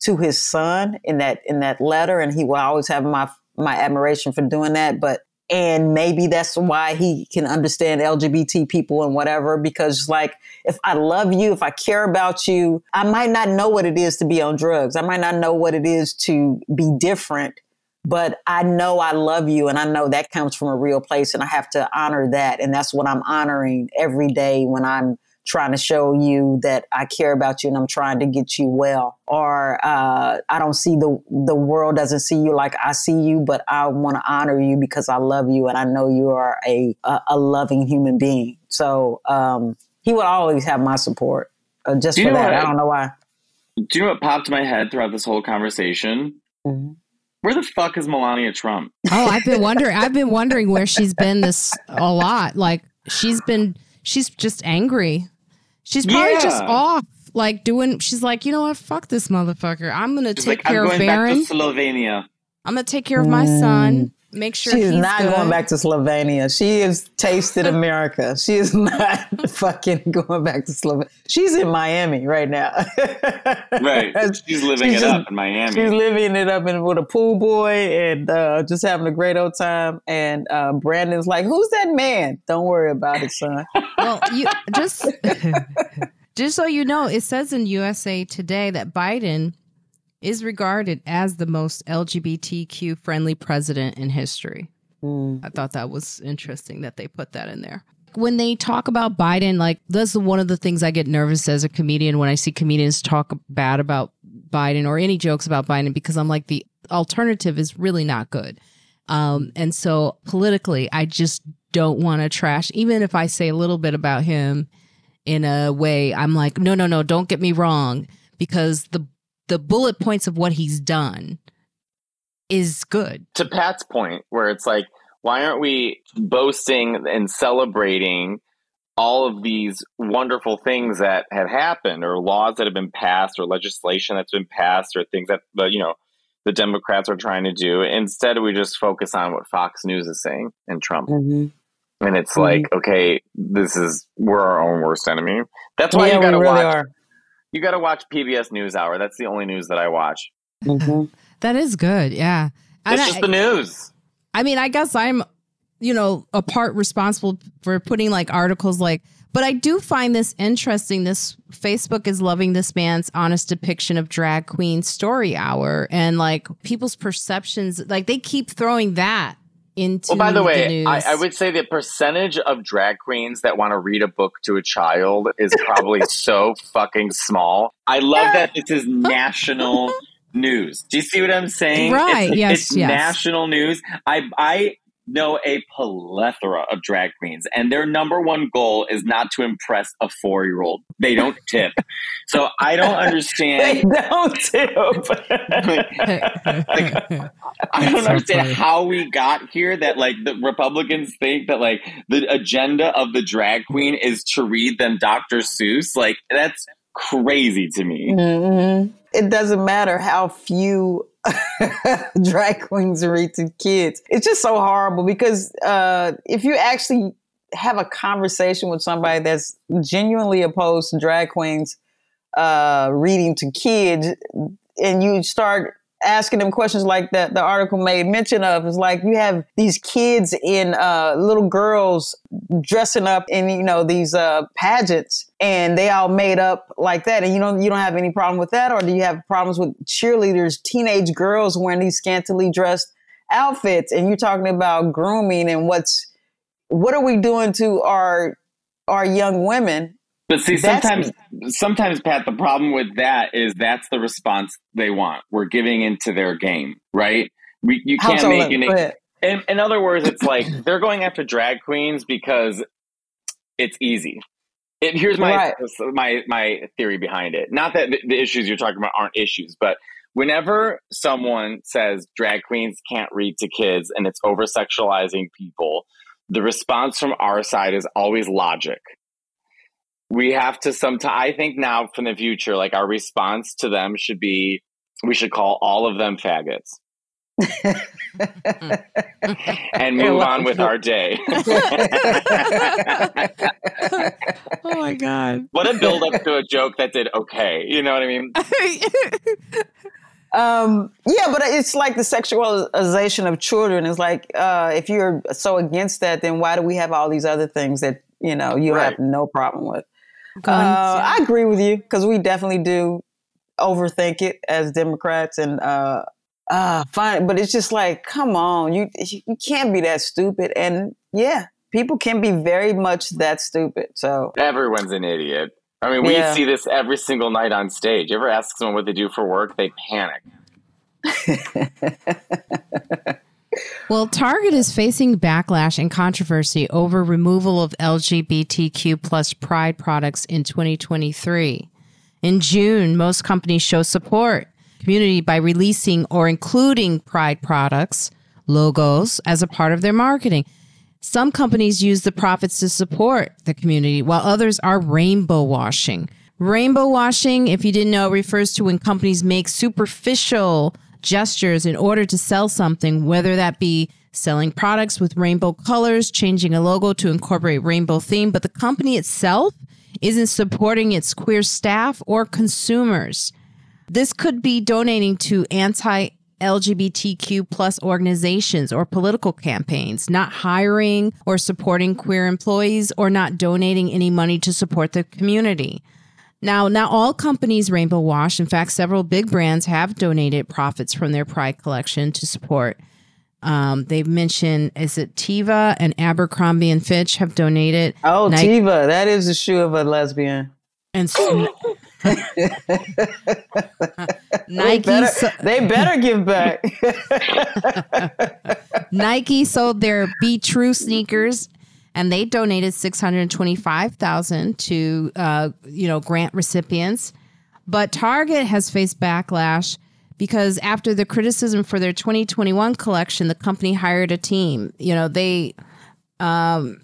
to his son in that in that letter. And he will always have my my admiration for doing that. But and maybe that's why he can understand LGBT people and whatever because like if I love you if I care about you I might not know what it is to be on drugs. I might not know what it is to be different but I know I love you and I know that comes from a real place and I have to honor that. And that's what I'm honoring every day when I'm trying to show you that I care about you and I'm trying to get you well. Or uh, I don't see the the world doesn't see you like I see you, but I want to honor you because I love you and I know you are a a, a loving human being. So um, he would always have my support. Uh, just for that, I, I don't know why. Do you know what popped my head throughout this whole conversation? Mm-hmm. Where the fuck is Melania Trump? Oh, I've been wondering. I've been wondering where she's been this a lot. Like she's been, she's just angry. She's probably yeah. just off, like doing. She's like, you know what? Fuck this motherfucker. I'm gonna she's take like, care of Barron. Slovenia. I'm gonna take care of my son. Mm. Make sure she's not good. going back to Slovenia. She has tasted America. She is not fucking going back to Slovenia. She's in Miami right now. right, she's living she's it just, up in Miami. She's living it up in, with a pool boy and uh, just having a great old time. And uh, Brandon's like, "Who's that man? Don't worry about it, son." well, you just just so you know, it says in USA Today that Biden is regarded as the most LGBTQ friendly president in history. Mm. I thought that was interesting that they put that in there. When they talk about Biden, like that's one of the things I get nervous as a comedian when I see comedians talk bad about Biden or any jokes about Biden because I'm like the alternative is really not good. Um, and so politically, I just don't want to trash, even if I say a little bit about him in a way, I'm like, no, no, no, don't get me wrong, because the the bullet points of what he's done is good. To Pat's point, where it's like, why aren't we boasting and celebrating all of these wonderful things that have happened, or laws that have been passed, or legislation that's been passed, or things that the you know the Democrats are trying to do? Instead, we just focus on what Fox News is saying and Trump. Mm-hmm. And it's mm-hmm. like, okay, this is we're our own worst enemy. That's why yeah, you got to really watch. Are you got to watch PBS NewsHour. That's the only news that I watch. Mm-hmm. that is good. Yeah. It's and just I, the news. I mean, I guess I'm, you know, a part responsible for putting like articles like, but I do find this interesting. This Facebook is loving this man's honest depiction of drag queen story hour and like people's perceptions. Like they keep throwing that into. Well, by the, the way, I, I, would say the percentage of drag queens that want to read a book to a child is probably so fucking small. I love that this is national news. Do you see what I'm saying? Right. It's, yes. It's yes. national news. I I know a plethora of drag queens, and their number one goal is not to impress a four year old. They don't tip. So I don't understand. they don't tip. like, like, I don't so understand funny. how we got here that like the Republicans think that like the agenda of the drag queen is to read them Dr. Seuss. Like that's crazy to me. Mm-hmm. It doesn't matter how few drag queens to kids. It's just so horrible because uh, if you actually have a conversation with somebody that's genuinely opposed to drag queens uh, reading to kids, and you start asking them questions like that the article made mention of is like you have these kids in uh, little girls dressing up in you know these uh, pageants and they all made up like that and you don't you don't have any problem with that or do you have problems with cheerleaders teenage girls wearing these scantily dressed outfits and you're talking about grooming and what's what are we doing to our our young women but see, sometimes, sometimes, Pat, the problem with that is that's the response they want. We're giving into their game, right? We, you can't make it. In, in other words, it's like they're going after drag queens because it's easy. It, here's my right. my my theory behind it. Not that the, the issues you're talking about aren't issues, but whenever someone says drag queens can't read to kids and it's over sexualizing people, the response from our side is always logic we have to sometimes i think now from the future like our response to them should be we should call all of them faggots and move on with our day. oh my god! What a build up to a joke that did okay. You know what I mean? um, yeah, but it's like the sexualization of children. Is like uh, if you're so against that, then why do we have all these other things that you know you right. have no problem with? Uh, I agree with you because we definitely do overthink it as Democrats and uh, uh, fine. But it's just like, come on, you you can't be that stupid. And yeah, people can be very much that stupid. So everyone's an idiot. I mean, we yeah. see this every single night on stage. You ever ask someone what they do for work? They panic. Well, Target is facing backlash and controversy over removal of LGBTQ plus pride products in 2023. In June, most companies show support community by releasing or including pride products, logos as a part of their marketing. Some companies use the profits to support the community, while others are rainbow washing. Rainbow washing, if you didn't know, refers to when companies make superficial gestures in order to sell something, whether that be selling products with rainbow colors, changing a logo to incorporate rainbow theme, but the company itself isn't supporting its queer staff or consumers. This could be donating to anti LGBTQ plus organizations or political campaigns, not hiring or supporting queer employees, or not donating any money to support the community. Now, not all companies rainbow wash. In fact, several big brands have donated profits from their Pride collection to support. Um, they've mentioned is it Teva and Abercrombie and Fitch have donated. Oh, Nike- Teva, that is the shoe of a lesbian. And Nike, they better, so- they better give back. Nike sold their Be True sneakers and they donated 625,000 to uh, you know grant recipients. But Target has faced backlash because after the criticism for their 2021 collection, the company hired a team. You know, they um,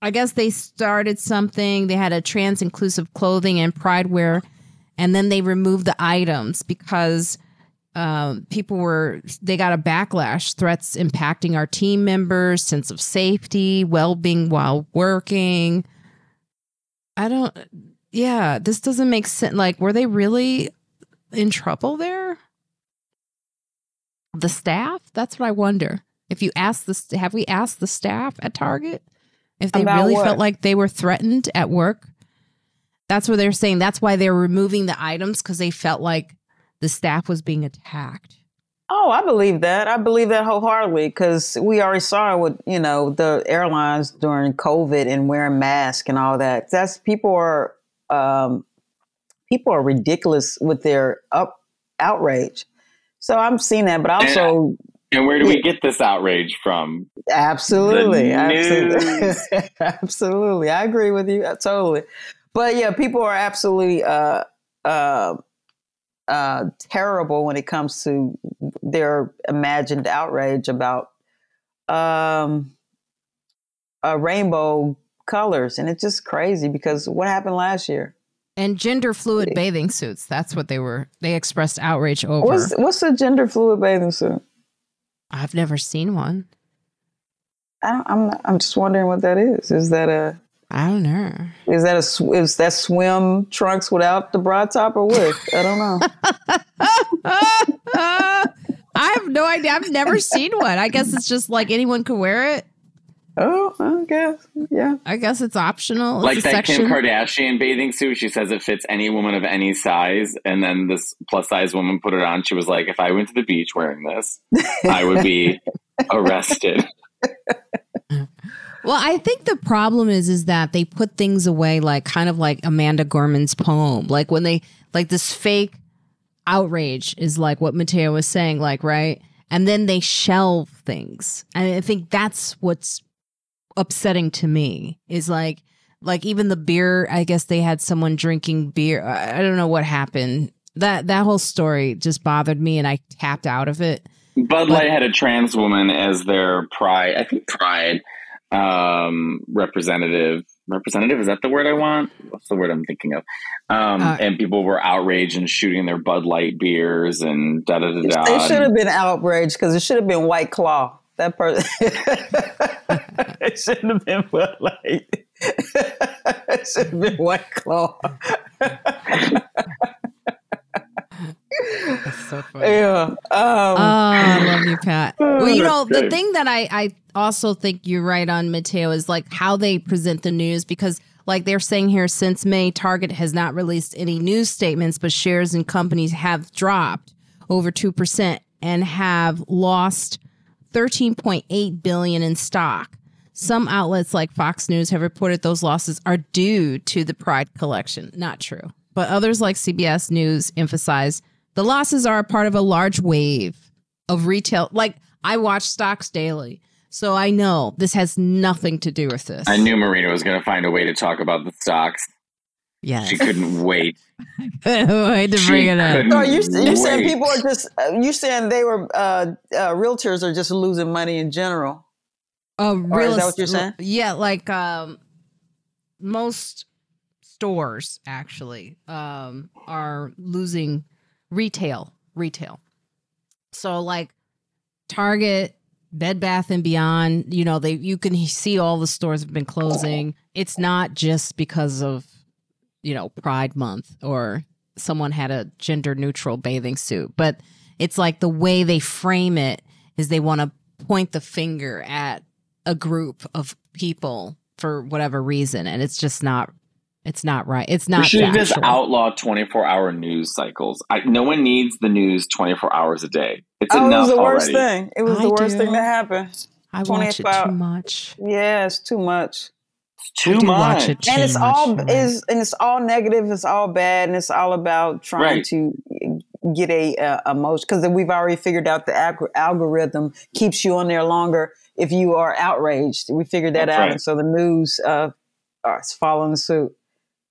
I guess they started something. They had a trans inclusive clothing and pride wear, and then they removed the items because um, people were they got a backlash threats impacting our team members sense of safety well-being while working. I don't yeah this doesn't make sense like were they really in trouble there? The staff? That's what i wonder. If you ask the have we asked the staff at target if they About really what? felt like they were threatened at work? That's what they're saying. That's why they're removing the items because they felt like the staff was being attacked. Oh, I believe that. I believe that wholeheartedly because we already saw it with you know the airlines during COVID and wearing masks and all that. That's people are um, people are ridiculous with their up outrage. So I'm seeing that, but also And where do we get this outrage from? Absolutely, absolutely, absolutely. I agree with you uh, totally. But yeah, people are absolutely uh, uh, uh, terrible when it comes to their imagined outrage about um, rainbow colors, and it's just crazy because what happened last year? And gender fluid bathing suits. That's what they were. They expressed outrage over. What's, what's a gender fluid bathing suit? I've never seen one. I am I'm, I'm just wondering what that is. Is that a? I don't know. Is that a is that swim trunks without the bra top or what? I don't know. I have no idea. I've never seen one. I guess it's just like anyone could wear it. Oh, I guess. Yeah. I guess it's optional. It's like that section. Kim Kardashian bathing suit. She says it fits any woman of any size. And then this plus size woman put it on. She was like, if I went to the beach wearing this, I would be arrested. Well, I think the problem is is that they put things away like kind of like Amanda Gorman's poem. Like when they like this fake outrage is like what Matteo was saying, like, right? And then they shelve things. And I think that's what's upsetting to me is like like even the beer i guess they had someone drinking beer i, I don't know what happened that that whole story just bothered me and i tapped out of it bud light had a trans woman as their pride i think pride um representative. Representative is that the word i want? What's the word i'm thinking of? Um uh, and people were outraged and shooting their bud light beers and da da da da. They should have been outraged because it should have been white claw. That person it shouldn't have been Bud Light. it should have been White Claw. That's so funny. Yeah. Um, oh, I love you, Pat. Well, you know, the thing that I, I also think you're right on, Matteo, is like how they present the news because, like they're saying here, since May, Target has not released any news statements, but shares in companies have dropped over 2% and have lost 13.8 billion in stock. Some outlets like Fox News have reported those losses are due to the Pride collection. Not true. But others like CBS News emphasize the losses are a part of a large wave of retail. Like I watch stocks daily. So I know this has nothing to do with this. I knew Marina was going to find a way to talk about the stocks. Yeah, she couldn't wait. wait to bring it up. No, you you saying people are just uh, you saying they were uh, uh, realtors are just losing money in general. Uh, real is that what you're saying? Yeah, like um, most stores actually um, are losing retail. Retail. So like Target, Bed Bath and Beyond, you know, they you can see all the stores have been closing. It's not just because of you know, Pride Month or someone had a gender neutral bathing suit. But it's like the way they frame it is they want to point the finger at a group of people for whatever reason. And it's just not it's not right. It's not. We should just outlaw twenty four hour news cycles. I, no one needs the news twenty four hours a day. It's oh, enough. It was the worst already. thing. It was I the worst do. thing that happened. I watch it too much. Yeah, it's too much too much. It and it's much, all right. is and it's all negative. It's all bad, and it's all about trying right. to get a, a emotion because we've already figured out the ag- algorithm keeps you on there longer if you are outraged. We figured that That's out, right. and so the news uh, is following suit.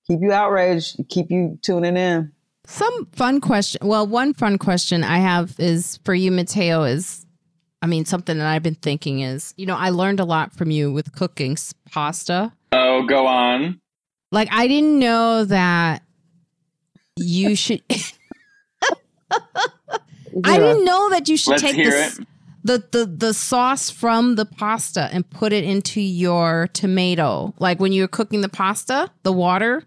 Keep you outraged. Keep you tuning in. Some fun question. Well, one fun question I have is for you, Matteo. Is I mean, something that I've been thinking is, you know, I learned a lot from you with cooking pasta. Oh, go on. Like, I didn't know that you should. I didn't know that you should Let's take this, the, the the sauce from the pasta and put it into your tomato. Like when you're cooking the pasta, the water.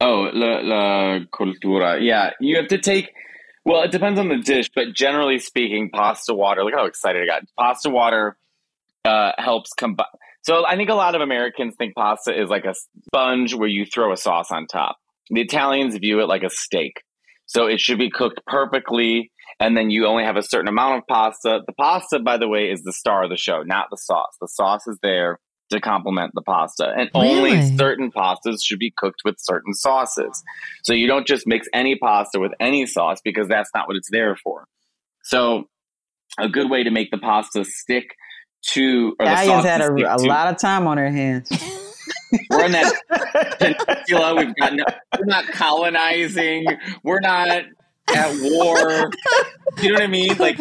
Oh, la, la cultura. Yeah, you have to take well, it depends on the dish, but generally speaking, pasta water. Look how excited I got. Pasta water uh, helps combine. So I think a lot of Americans think pasta is like a sponge where you throw a sauce on top. The Italians view it like a steak. So it should be cooked perfectly, and then you only have a certain amount of pasta. The pasta, by the way, is the star of the show, not the sauce. The sauce is there to complement the pasta. And really? only certain pastas should be cooked with certain sauces. So you don't just mix any pasta with any sauce because that's not what it's there for. So a good way to make the pasta stick to or the Italians sauce had a, stick a lot of time on her hands. We're in that peninsula. We've got no, we're not colonizing. We're not at war. You know what I mean? Like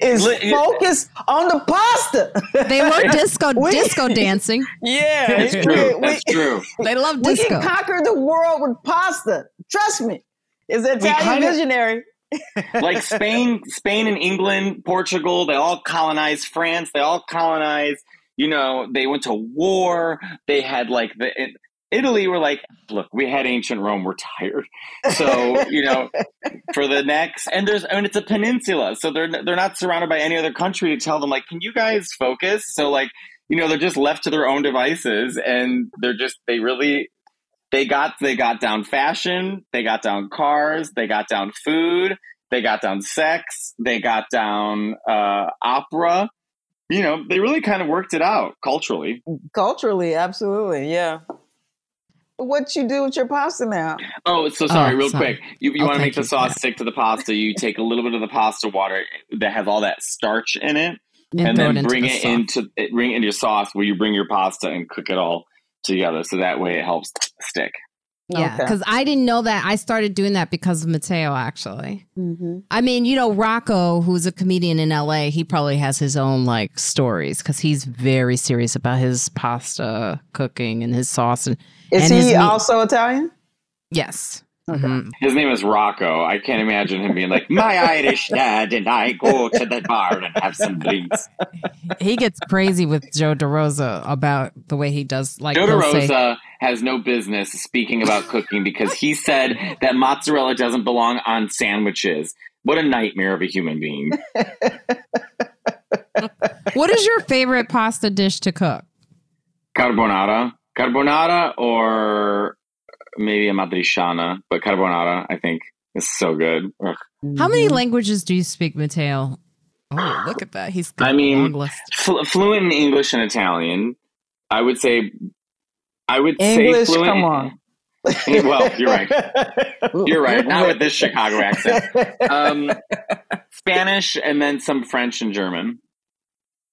Is Li- focused on the pasta. They were disco We- disco dancing. yeah, that's true. we- That's true. They love We disco. can conquer the world with pasta. Trust me. It's an Italian kinda- visionary. Like Spain, Spain and England, Portugal, they all colonized France. They all colonized. You know, they went to war. They had like the it, Italy were like, look, we had ancient Rome. We're tired. So you know, for the next, and there's, I mean, it's a peninsula, so they're they're not surrounded by any other country to tell them like, can you guys focus? So like, you know, they're just left to their own devices, and they're just they really they got they got down fashion, they got down cars, they got down food, they got down sex, they got down uh, opera. You know, they really kind of worked it out culturally. Culturally, absolutely, yeah. What you do with your pasta now? Oh, so oh, sorry, Oh, real sorry. quick. You, you Oh, want to make the sauce stick to the pasta? You take a little bit of the pasta water that has all that starch in it, And and, throw it then bring the it sauce. into it, bring it into your sauce where you bring your pasta and cook it all together. So that way it helps stick. Yeah, Okay. because I didn't know that. I started doing that because of Matteo, actually. Mm-hmm. I mean, you know, Rocco, who's a comedian in LA, he probably has his own like stories because he's very serious about his pasta cooking and his sauce. And Is And he also Italian? yes, Okay. Mhm. His name is Rocco. I can't imagine him being like, my Irish dad and I go to the bar and have some drinks. he gets crazy with Joe DeRosa about the way he does. Like Joe he'll say- DeRosa has no business speaking about cooking because he said that mozzarella doesn't belong on sandwiches. What a nightmare of a human being. what is your favorite pasta dish to cook? Carbonara. Carbonara or maybe amatriciana, but carbonara, I think, is so good. Ugh. How many Mhm. languages do you speak, Matteo? Oh, look at that. He's got I a mean- long list. Flu- fluent in English and Italian. I would say, I would English? say fluent. Come on. Well, you're right. You're right. Not with this Chicago accent. Um, Spanish and then some French and German.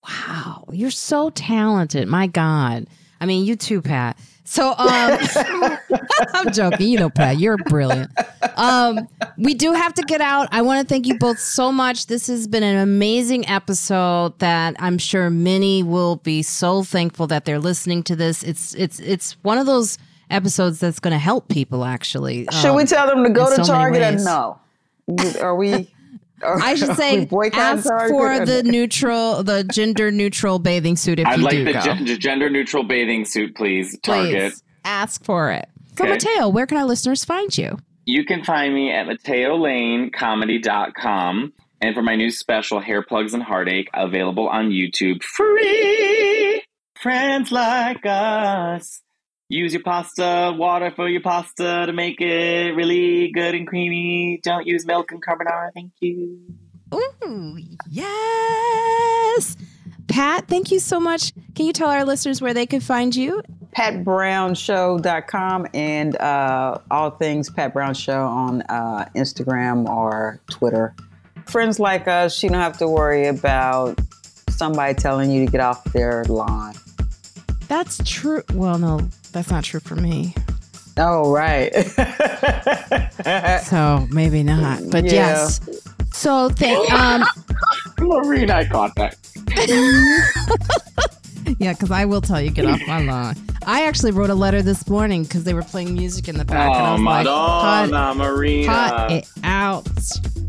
Wow, you're so talented. My God. I mean, you too, Pat. So um I'm joking. You know, Pat, you're brilliant. Um, we do have to get out. I want to thank you both so much. This has been an amazing episode that I'm sure many will be so thankful that they're listening to this. It's it's it's one of those episodes that's going to help people actually. Should Um, we tell them to go to so Target or no? Are we? Are, I should say ask for or the neutral, the gender neutral bathing suit if I'd you like do the go. ge- gender neutral bathing suit, please. Target. Please ask for it. So, Okay. Matteo, where can our listeners find you? You can find me at MateoLaneComedy.com. And for my new special, Hair Plugs and Heartache, available on YouTube free. Friends like us. Use your pasta water for your pasta to make it really good and creamy. Don't use milk and carbonara. Thank you. Ooh, yes. Pat, thank you so much. Can you tell our listeners where they can find you? PatBrownShow.com and uh, all things Pat Brown Show on uh, Instagram or Twitter. Friends like us, you don't have to worry about somebody telling you to get off their lawn. That's true. Well, no, that's not true for me. Oh, right. So maybe not. But Yeah. yes. So thank um I caught that. yeah, because I will tell you get off my lawn. I actually wrote a letter this morning because they were playing music in the back, and I Oh, was like, Madonna, cut, Marina. cut it out.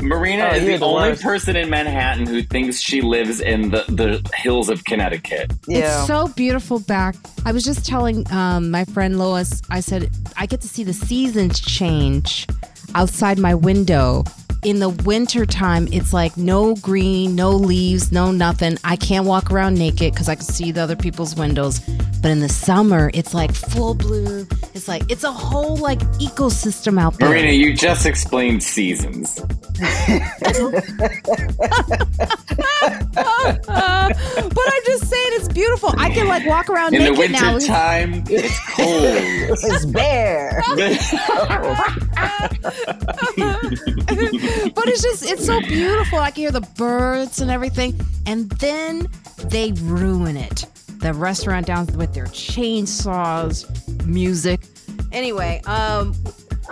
Marina Oh, is the, the only worst. person in Manhattan who thinks she lives in the, the hills of Connecticut. yeah. It's so beautiful back. I was just telling um, my friend Lois, I said, I get to see the seasons change outside my window. In the wintertime, it's like no green, no leaves, no nothing. I can't walk around naked because I can see the other people's windows. But in the summer, it's like full bloom. It's like, it's a whole like ecosystem out there. Marina, you just explained seasons. but I'm just saying it's beautiful. I can like walk around In the naked winter now. time, it's cold. It's bare. but it's just it's so beautiful. I can hear the birds and everything, and then they ruin it. The restaurant down with their chainsaws, music. Anyway, um,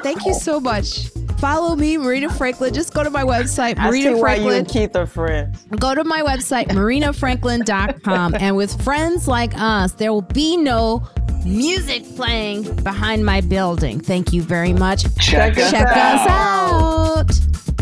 thank you so much. Follow me, Marina Franklin. Just go to my website, I see Marina why you Franklin. and Keith are friends. Go to my website, marinafranklin.com. and with friends like us, there will be no music playing behind my building. Thank you very much. Check us Check us out. out.